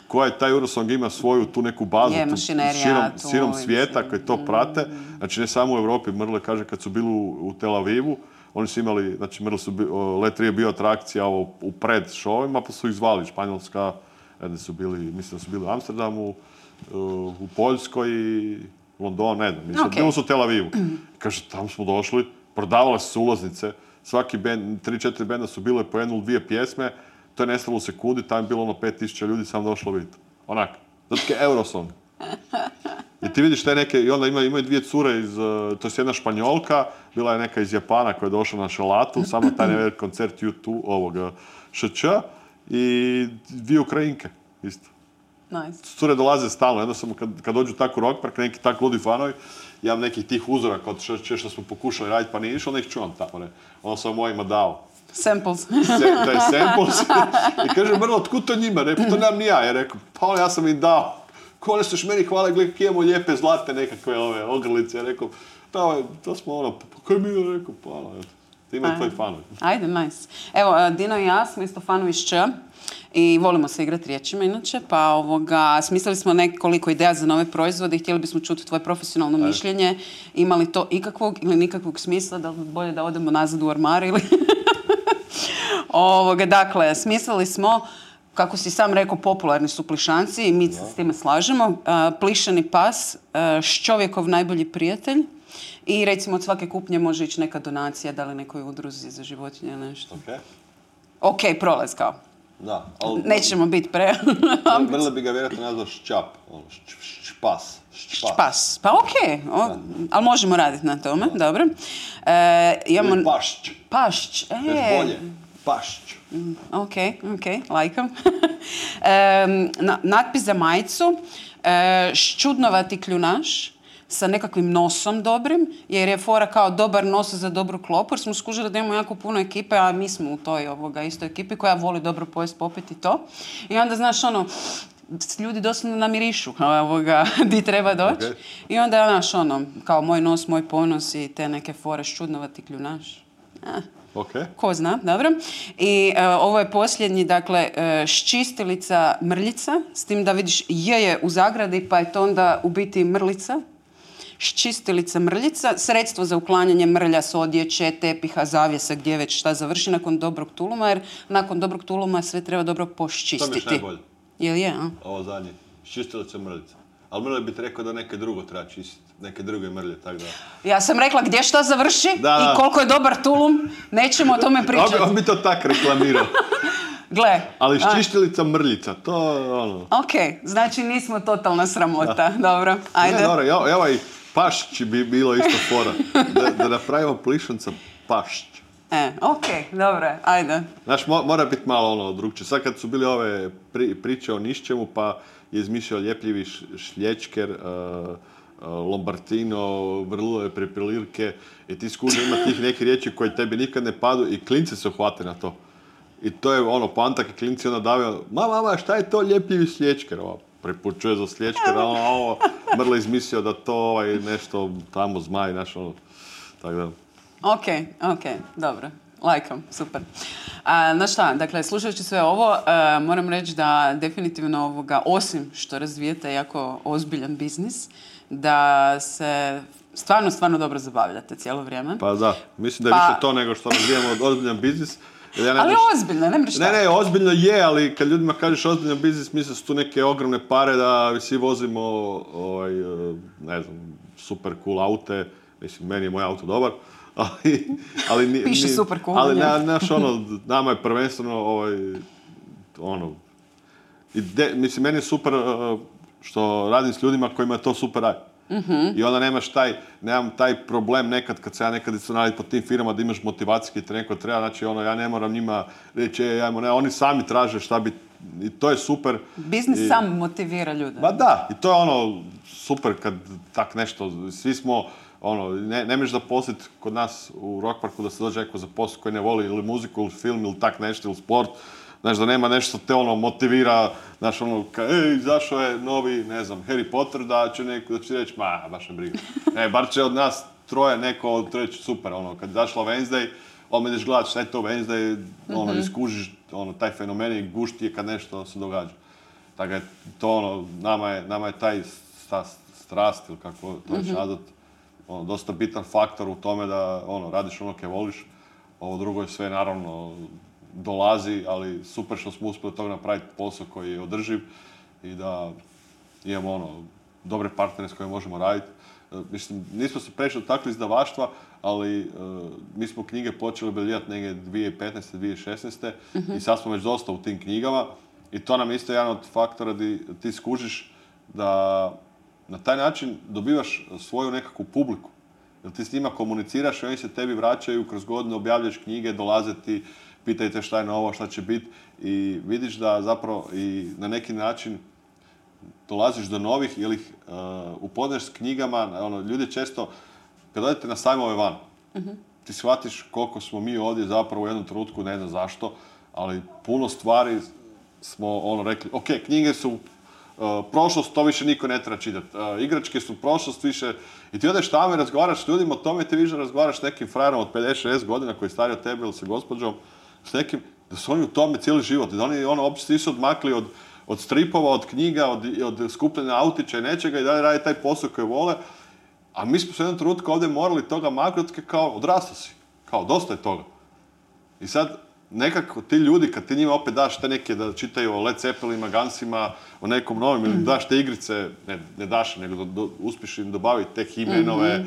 koja je taj Eurosong ima svoju tu neku bazu Je, tu širom, tu, širom svijeta koji to prate. Znači, ne samo u Europi, Mrle kaže kad su bili u, u Tel Avivu, oni su imali, znači Mrle su, Let 3 je bio atrakcija ovo, u pred šovima, pa su ih zvali Španjolska, jedni su bili, mislim da su bili u Amsterdamu, uh, u Poljskoj i London, ne znam, mislim, Ok. bili su u Tel Avivu. Kaže, tamo smo došli, prodavale su ulaznice, svaki bend, tri, četiri benda su bile po jednu dvije pjesme, to je nestalo u sekundi, tamo je bilo ono 5000 ljudi samo došlo vidjeti. Onak, zato je Eurosong. I ti vidiš te neke, i onda ima, imaju dvije cure iz, uh, to je jedna španjolka, bila je neka iz Japana koja je došla na šalatu, samo taj ne koncert U2, ovoga ŠČ, i dvije Ukrajinke, isto. Nice. Cure dolaze stalno, jednostavno kad, kad dođu tako u rock park, neki tako ludi fanovi, ja imam nekih tih uzora kod ŠČ što smo pokušali raditi, pa nije išlo, ih čuvam tamo, ne. Ono sam mojima dao. Samples. Se, taj samples. I kaže, Mrlo, otkud to njima? Rekao, to nemam ni ja. Ja rekao, pa ja sam im dao. Ko one su meni hvale, gledaj, imamo lijepe zlate nekakve ove ogrlice. Ja rekao, to, je- to smo ono, pa kaj mi je rekao, pa ono. Ti imaju tvoji fanovi. Ajde, nice. Evo, e, Dino i ja smo isto fanovi iz Č i volimo se igrati riječima inače, pa ovoga, smislili smo nekoliko ideja za nove proizvode i htjeli bismo čuti tvoje profesionalno mišljenje. Ima li to ikakvog ili nikakvog smisla, da li bolje da odemo nazad u ormar ili... Ovoga, dakle, smislili smo, kako si sam rekao, popularni su plišanci i mi se s time slažemo. A, plišani pas, a, ščovjekov najbolji prijatelj i recimo od svake kupnje može ići neka donacija, da li nekoj udruzi za životinje ili nešto. Ok? Ok, prolaz kao. Da, ali... Nećemo biti pre... Mrle bi ga vjerojatno nazvao šćap, ono, špas. Špas. Pas. Pa ok, o, ali možemo raditi na tome, dobro. E, imamo... Pašć. Pašć, e, bolje. Pašć. Ok, ok, lajkam. Na, natpis za majicu, e, ščudnovati kljunaš sa nekakvim nosom dobrim, jer je fora kao dobar nos za dobru klopu, jer smo skužili da imamo jako puno ekipe, a mi smo u toj ovoga, istoj ekipi koja voli dobro pojest, popiti i to. I onda, znaš, ono, ljudi doslovno namirišu ovoga, di treba doći. Ok. I onda, znaš, ono, kao moj nos, moj ponos i te neke fore ščudnovati kljunaš. Eh. Ok. Ko zna, dobro. I e, ovo je posljednji, dakle, e, ščistilica mrljica, s tim da vidiš je je u zagradi, pa je to onda u biti mrlica. Ščistilica mrljica, sredstvo za uklanjanje mrlja s odjeće, tepiha, zavjesa, gdje već šta završi nakon dobrog tuluma, jer nakon dobrog tuluma sve treba dobro To mi je poščistiti. najbolje. Jel je, a? Ovo zadnje. Ščistilica mrljica. Ali Mrle bi ti rekao da neke drugo treba čistiti. Neke druge mrlje, tako da... Ja sam rekla gdje šta završi Da, da. i koliko je dobar tulum, nećemo o tome pričati. on bi to tak reklamirao. Gle, Ali a- ščištilica mrljica, to ono... Ok, znači nismo totalna sramota. Dobro, ajde. Ne, dobro, ovaj- i ovaj pašć bi bilo isto fora. Da, da napravimo plišanca pašć. E, ok, dobro, ajde. Znaš, mo- mora biti malo ono drugčije. Sad kad su bili ove pri- priče o nišćemu, pa je izmišljao ljepljivi šlječker, uh, uh, Lombartino, vrlove preprilirke i ti skuži ima tih nekih riječi koje tebi nikad ne padu i klinci se uhvate na to. I to je ono, pantak i klinci onda davio, ma mama, šta je to ljepljivi slječker? Ovo, prepučuje za slječker, a ono, ovo, Mrle izmislio da to ovaj, nešto tamo zmaj, znaš, ono, tako da. Ok, ok, dobro. Lajkam, super. A, znaš šta, dakle, slušajući sve ovo, e, moram reći da definitivno ovoga, osim što razvijete jako ozbiljan biznis, da se stvarno, stvarno dobro zabavljate cijelo vrijeme. Pa da, mislim da je Pa- više to nego što razvijamo od ozbiljan biznis. Ja ne Ali ozbiljno, ne mreš Ne, ne, ozbiljno je, ali kad ljudima kažeš ozbiljan biznis, misle su tu neke ogromne pare da svi vozimo, ovaj, eh, ne znam, super cool aute. Mislim, meni je moj auto dobar. Ali, ali ni- Piše ni- super cool Ali, na naš, ono, nama je prvenstveno, ovaj, ono, ide, mislim, meni je super eh, što radim s ljudima kojima je to super rad. I onda nemaš taj, nemam taj problem nekad kad se ja nekad isto radim po tim firmama da imaš motivacijski tren koji treba, znači ono, ja ne moram njima reći, e, ajmo, ne, oni sami traže šta bi, i to je super. Biznis I- sam motivira ljude. Ma da, i to je ono super kad tak nešto, svi smo, ono, ne, ne možeš zaposliti kod nas u Rock Parku da se dođe neko zaposliti koji ne voli ili muziku ili film ili tak nešto ili sport. Znaš, da nema nešto te ono motivira, znaš, ono, ka, ej, izašao je novi, ne znam, Harry Potter, da će neko, da će reći, ma, baš ne briga. Ne, bar će od nas troje neko reći, super, ono, kad je izašla Wednesday, ideš gledat šta je to Wednesday, ono, iskužiš, ono, taj fenomen i gušti je kad nešto se događa. Tako je to ono, nama je, nama je taj sta, strast ili kako to već nazvat, ono, dosta bitan faktor u tome da ono, radiš ono kaj voliš. Ovo drugo je sve naravno dolazi, ali super što smo uspjeli od toga napraviti posao koji je održiv i da imamo ono, dobre partnere s kojima možemo raditi. E, Mislim, nismo se prešli takli izdavaštva, ali e, mi smo knjige počeli objavljivati negdje 2015. 2016. i sad smo već dosta u tim knjigama i to nam je isto jedan od faktora di ti skužiš da na taj način dobivaš svoju nekakvu publiku. Jer ti s njima komuniciraš i oni se tebi vraćaju, kroz godinu objavljaš knjige, dolaze ti, pitaju te šta je novo, šta će biti i vidiš da zapravo i na neki način dolaziš do novih ili ih uh, upoznaš s knjigama, ono, ljudi često, kad odete na sajmove van, ti shvatiš koliko smo mi ovdje zapravo u jednom trenutku, ne znam zašto, ali puno stvari smo ono rekli, ok, knjige su uh, prošlost, to više niko ne treba čitati. Uh, igračke su prošlost više. I ti odeš tamo i razgovaraš s ljudima o tome ti više razgovaraš s nekim frajerom od 50-60 godina koji je stariji od tebe ili sa gospođom, s nekim, da su oni u tome cijeli život. Da oni ono, uopće nisu odmakli od, od stripova, od knjiga, od, od skupljanja autića i nečega i dalje radi taj posao koji vole. A mi smo se jednom trenutku ovdje morali toga maknuti kao odrastao si. Kao dosta je toga. I sad, nekako ti ljudi, kad ti njima opet daš te neke da čitaju o Led Zeppelima, Gunsima, o nekom novim, ili daš te igrice, ne, ne daš, nego do, do- uspiješ im dobaviti te himenove, uh,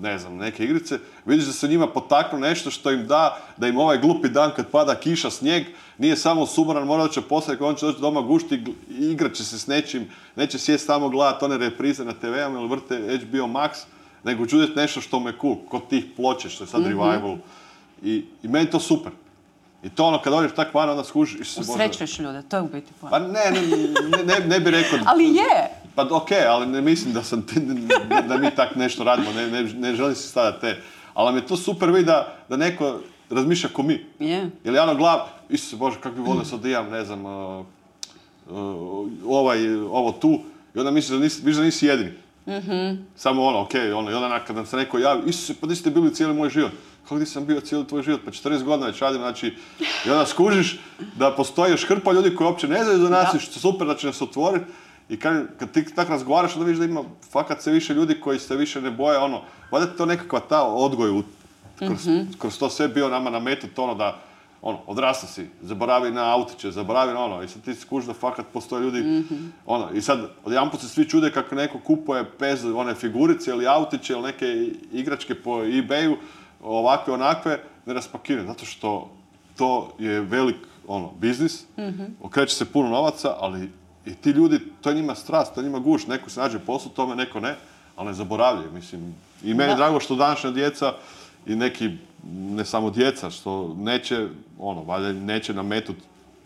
ne znam, neke igrice, vidiš da se njima potaknu nešto što im da, da im ovaj glupi dan kad pada kiša, snijeg, nije samo sumoran, mora će poslije, on će doći doma gušti, igrat će se s nečim, neće sjest tamo gledat one reprize na TV-ama ili vrte HBO Max, nego uzeti nešto što mu je cool, kod tih ploče što je sad revival. I, I meni to super. I to ono, kad odeš tak van, onda skužiš, Bože. Usrećuješ ljude, to je u biti Pa ne, ne, ne, ne bi rekao... Ali je! Pa ok, ali ne mislim da sam da mi tak nešto radimo, ne, ne, ne želim se stavljati te. Ali je to super vidi da, da neko razmišlja ko mi. Je. Ili ono glav, Isuse Bože, kako bi volio sad imam, ne znam, uh, uh, ovaj, ovo tu. I onda misliš da nisi, da nisi jedini. Samo ono, ok, ono, i onda kad nam se neko javi, Isuse, pa di ste bili cijeli moj život? Kako di sam bio cijeli tvoj život? Pa 40 godina već radim, znači, i onda skužiš da postoji još hrpa ljudi koji uopće ne znaju za nas što super da će nas otvoriti. I kad, kad ti tak razgovaraš, onda vidiš da ima fakat sve više ljudi koji se više ne boje, ono, valjda je to nekakva ta odgoj u, kroz, kroz to sve bio nama nametnut, ono da, ono, odrasta si, zaboravi na autiće, zaboravi na ono, i sad ti skužiš da fakat postoje ljudi, ono, i sad odjedanput se svi čude kako neko kupuje pez, one figurice ili autiće ili neke igračke po ebayu, ovakve, onakve, ne raspakiraju, zato što to je velik, ono, biznis, okreće se puno novaca, ali i ti ljudi, to je njima strast, to je njima guš, neko se nađe poslu tome, neko ne, ali ne zaboravljaju, mislim. I meni je drago što današnja djeca i neki, ne samo djeca, što neće, ono, valjda neće nametut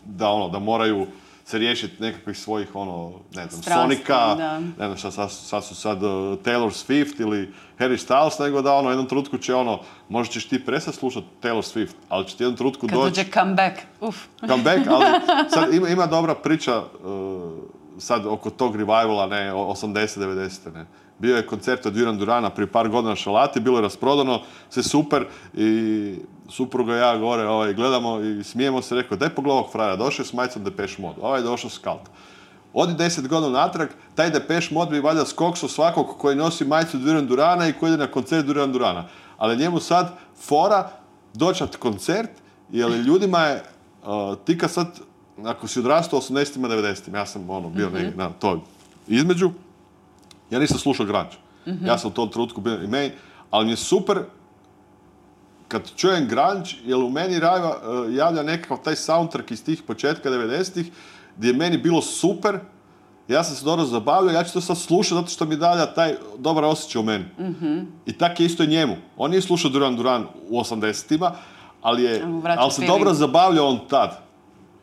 da, ono, da moraju se riješiti nekakvih svojih, ono, ne znam, Sonika, da. ne znam šta sad, sad su sad uh, Taylor Swift ili Harry Styles, nego da ono, jednom trenutku će ono, možda ćeš ti prestati slušati Taylor Swift, ali će ti jednom trenutku Kad doći dođe comeback, uf. comeback, ali sad ima, ima dobra priča uh, sad oko tog revivala, ne, o- 80-90, ne. Bio je koncert od Duran Durana prije par godina na Šalati, bilo je rasprodano, sve super i supruga i ja gore ovaj, gledamo i smijemo se, rekao daj pogledaj ovog frajera, došao je s majicom Depeche Mode, ovaj je došao s Kalt. Odi deset godina natrag, taj Depeche Mode bi valjda skokso svakog koji nosi majicu Duran Durana i koji ide na koncert Duran Durana. Ali njemu sad fora doći na koncert, jer ljudima je, uh, ti kad sad, ako si odrastao 80-ima, 90-ima, ja sam ono, bio negdje na toj između, ja nisam slušao grunge. Ja sam u tom trenutku bio i meni, ali mi je super kad čujem grunge, jer u meni rajva, uh, javlja nekakav taj soundtrack iz tih početka 90-ih, gdje je meni bilo super, ja sam se dobro zabavljao, ja ću to sad slušati zato što mi dalja taj dobar osjećaj u meni. I tak je isto i njemu. On nije slušao Duran Duran u 80-ima, ali, je, Ali se dobro zabavljao on tad.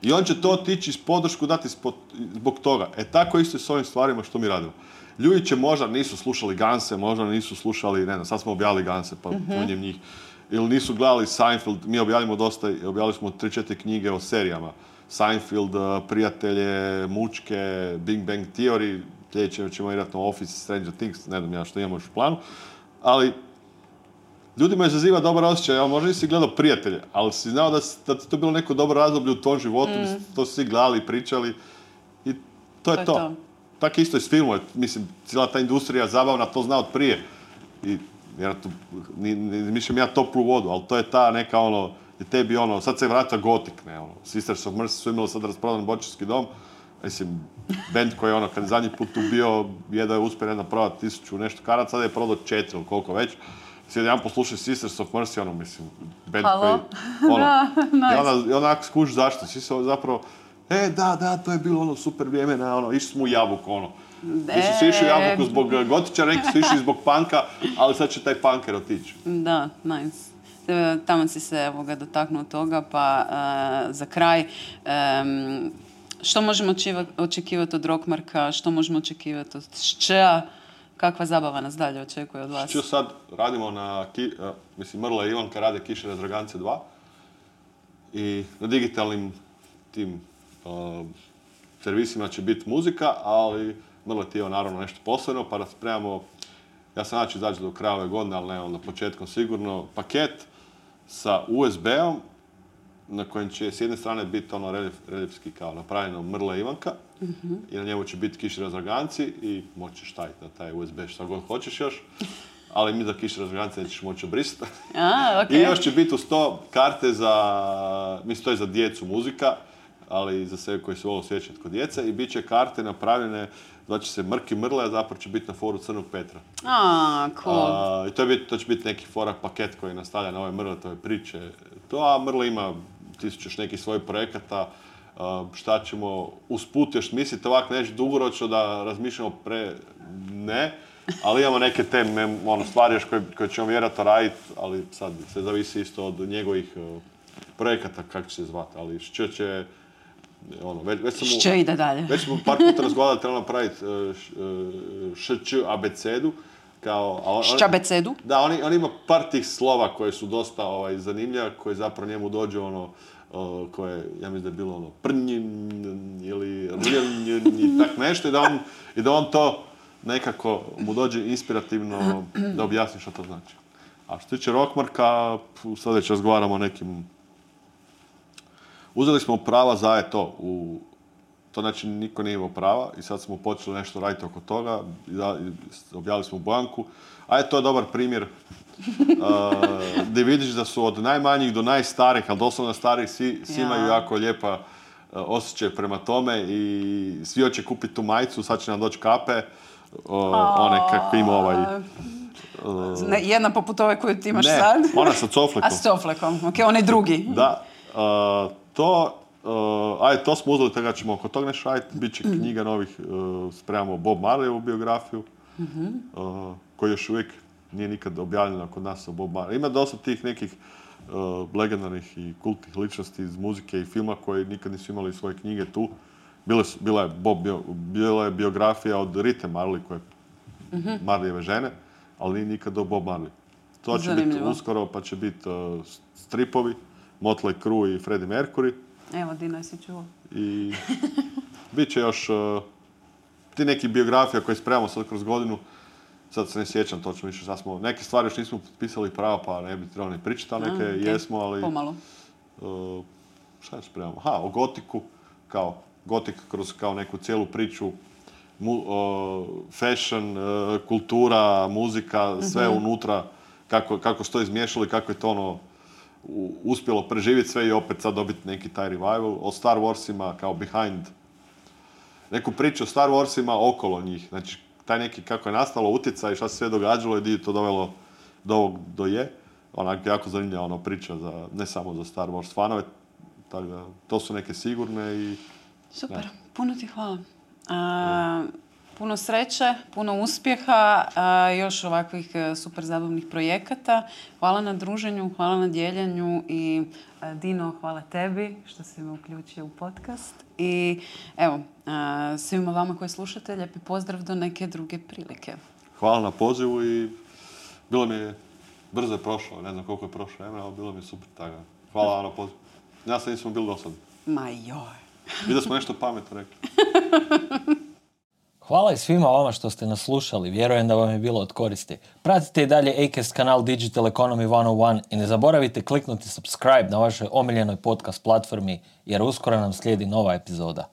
I on će to otići iz podršku dati ispod- zbog toga. E tako isto i s ovim stvarima što mi radimo. Ljudi će možda nisu slušali Ganse, možda nisu slušali, ne znam, sad smo objavili Ganse, pa Mhm. mm njih. Ili nisu gledali Seinfeld, mi objavljamo dosta, objavili smo 3-4 knjige o serijama. Seinfeld, eh, Prijatelje, Mučke, Big Bang Theory, sljedeće ćemo vjerojatno Office, Stranger Things, ne znam ja što imamo još u planu. Ali ljudima izaziva dobar osjećaj, ja možda nisi gledao prijatelje, ali si znao da, si- da ti to bilo neko dobro razdoblje u tom životu, to su svi gledali pričali i to je Mm. To to. Je. Tako isto i s filmom, mislim, cijela ta industrija zabavna to zna od prije. I vjerojatno, ni, ni, mislim ja toplu vodu, ali to je ta neka ono, i tebi ono, sad se vraća gotik, ne ono, Sisters of Mercy su imali sad rasprodan bočarski dom, mislim, band koji je ono, kad je zadnji put tu bio, jedao je uspio jedna prodati tisuću nešto karat, sad je prodao četiri ili koliko već. Sad jedan poslušaj Sisters of Mercy, ono, mislim, band Halo? koji, ono, Da, i onda, i onak skuš zašto, svi se zapravo, e, da, da, to je bilo ono super vrijeme, na, ono, išli smo u jabuku, ono. Nisu svi išli u jabuku zbog eh, gotića, neki su išli zbog panka, ali sad će taj panker otići. Da, nice. E, Tamo si se evoga, dotaknuo toga, pa e, za kraj, em, što možemo očekivati od Rockmarka, što možemo očekivati od Ščea, kakva zabava nas dalje očekuje od vas? Što sad radimo na, ki, eh, mislim, Mrla i Ivanka rade Kiše razdragance 2 i na digitalnim tim eh, servisima će biti muzika, ali Mrla ti je naravno nešto posebno, pa raspremamo, ja sam znači izaći do kraja ove godine, ali ne onda početkom sigurno, paket sa USB-om na kojem će s jedne strane biti ono reljef, reljefski kao napravljeno Mrla Ivanka i na njemu će biti kiši razdraganci i moćeš staviti na taj USB šta god hoćeš još, ali mi za kiši razdraganci nećeš moći obrisati. A, I još će biti uz to karte za, mislim to je za djecu muzika, ali i za sve koji se vole osjećati kod djece i bit će karte napravljene, znači se Mrki Mrle, a zapravo će biti na foru Crnog Petra. A, cool. A, I to, je bit, to će biti neki forak paket koji nastavlja na ove Mrletove priče. To, a Mrle ima tisuću još nekih svojih projekata. A, šta ćemo usput još misliti ovak nešto dugoročno da razmišljamo pre... Ne, ali imamo neke te ono, stvari još koje, koje ćemo vjerojatno raditi, ali sad sve zavisi isto od njegovih projekata kako će se zvati, ali što će... Ono, već, već sam mu- Šče ide dalje. već smo par puta razgovarali, trebamo napraviti uh, šć abecedu. Kao, a on- Ščabecedu? Da, on, on ima par tih slova koje su dosta ovaj, zanimljiva, koje zapravo njemu dođe ono, uh, koje, ja mislim da je bilo ono, prnjin ili rljnjin i tak nešto i da, on, i da on to nekako mu dođe inspirativno da objasni što to znači. A što se tiče Rockmarka, pu, sad već razgovaramo o nekim Uzeli smo prava za eto, u, to znači niko nije imao prava i sad smo počeli nešto raditi oko toga, objavili smo u banku, a je to je dobar primjer uh, gdje vidiš da su od najmanjih do najstarijih, ali doslovno starih, svi, svi Ja. imaju jako lijepa uh, osjećaj prema tome i svi hoće kupiti tu majicu, sad će nam doći kape, uh, one kakve ima ovaj... Ne, jedna poput ove koju ti imaš Ne, sad. ona sa coflekom. A s coflekom, ok, onaj drugi. Da, uh, to, uh, ajde, to smo uzeli, toga ćemo oko toga nešto raditi. Biće knjiga novih, uh, spremamo Bob Marleyovu biografiju, uh, koji još uvijek nije nikad objavljena kod nas o Bob Marley. Ima dosta tih nekih uh, legendarnih i kultnih ličnosti iz muzike i filma koji nikad nisu imali svoje knjige tu. Bile su, bila, je Bob, bio- bila je biografija od Rite Marley, koje Marleyjeve žene, ali nije nikad do Bob Marley. To će biti uskoro, pa će biti uh, stripovi, Motley Crue i Freddie Mercury Evo, Dino, jesi čuo? i bit će još uh, ti neki biografija koje spremamo sad kroz godinu sad se ne sjećam točno više šta smo, neke stvari još nismo potpisali prava pa ne bi trebali ni pričati, a neke jesmo, ali... Pomalo. Uh, šta je spremamo? Ha, o gotiku, kao gotik kroz kao neku cijelu priču, mu, uh, fashion, kultura, muzika, sve unutra, kako, kako su to izmiješali, kako je to ono uspjelo preživjeti sve i opet sad dobiti neki taj revival. O Star Warsima kao behind, neku priču o Star Warsima okolo njih. Znači, taj neki kako je nastalo utjecaj, šta se sve događalo i di je to dovelo do ovog do je. Onak, jako zanimljiva ono priča za, ne samo za Star Wars fanove, tako da, to su neke sigurne i Super, puno ti hvala. A, puno sreće, puno uspjeha, još ovakvih e, super zabavnih projekata. Hvala na druženju, hvala na dijeljenju i a, Dino, hvala tebi što si me uključio u podcast. I evo, svima vama koji slušate, lijepi pozdrav do neke druge prilike. hvala na pozivu i bilo mi je, brzo je prošlo, ne znam koliko je prošlo vremena, ali bilo mi je super, tako. Hvala na pozivu. Ja sam nismo bili do sad. Ma joj. I da smo nešto pametno rekli. Hvala i svima vama što ste nas slušali, vjerujem da vam je bilo od koristi. Pratite i dalje Acast kanal Digital Economy 101 i ne zaboravite kliknuti subscribe na vašoj omiljenoj podcast platformi jer uskoro nam slijedi nova epizoda.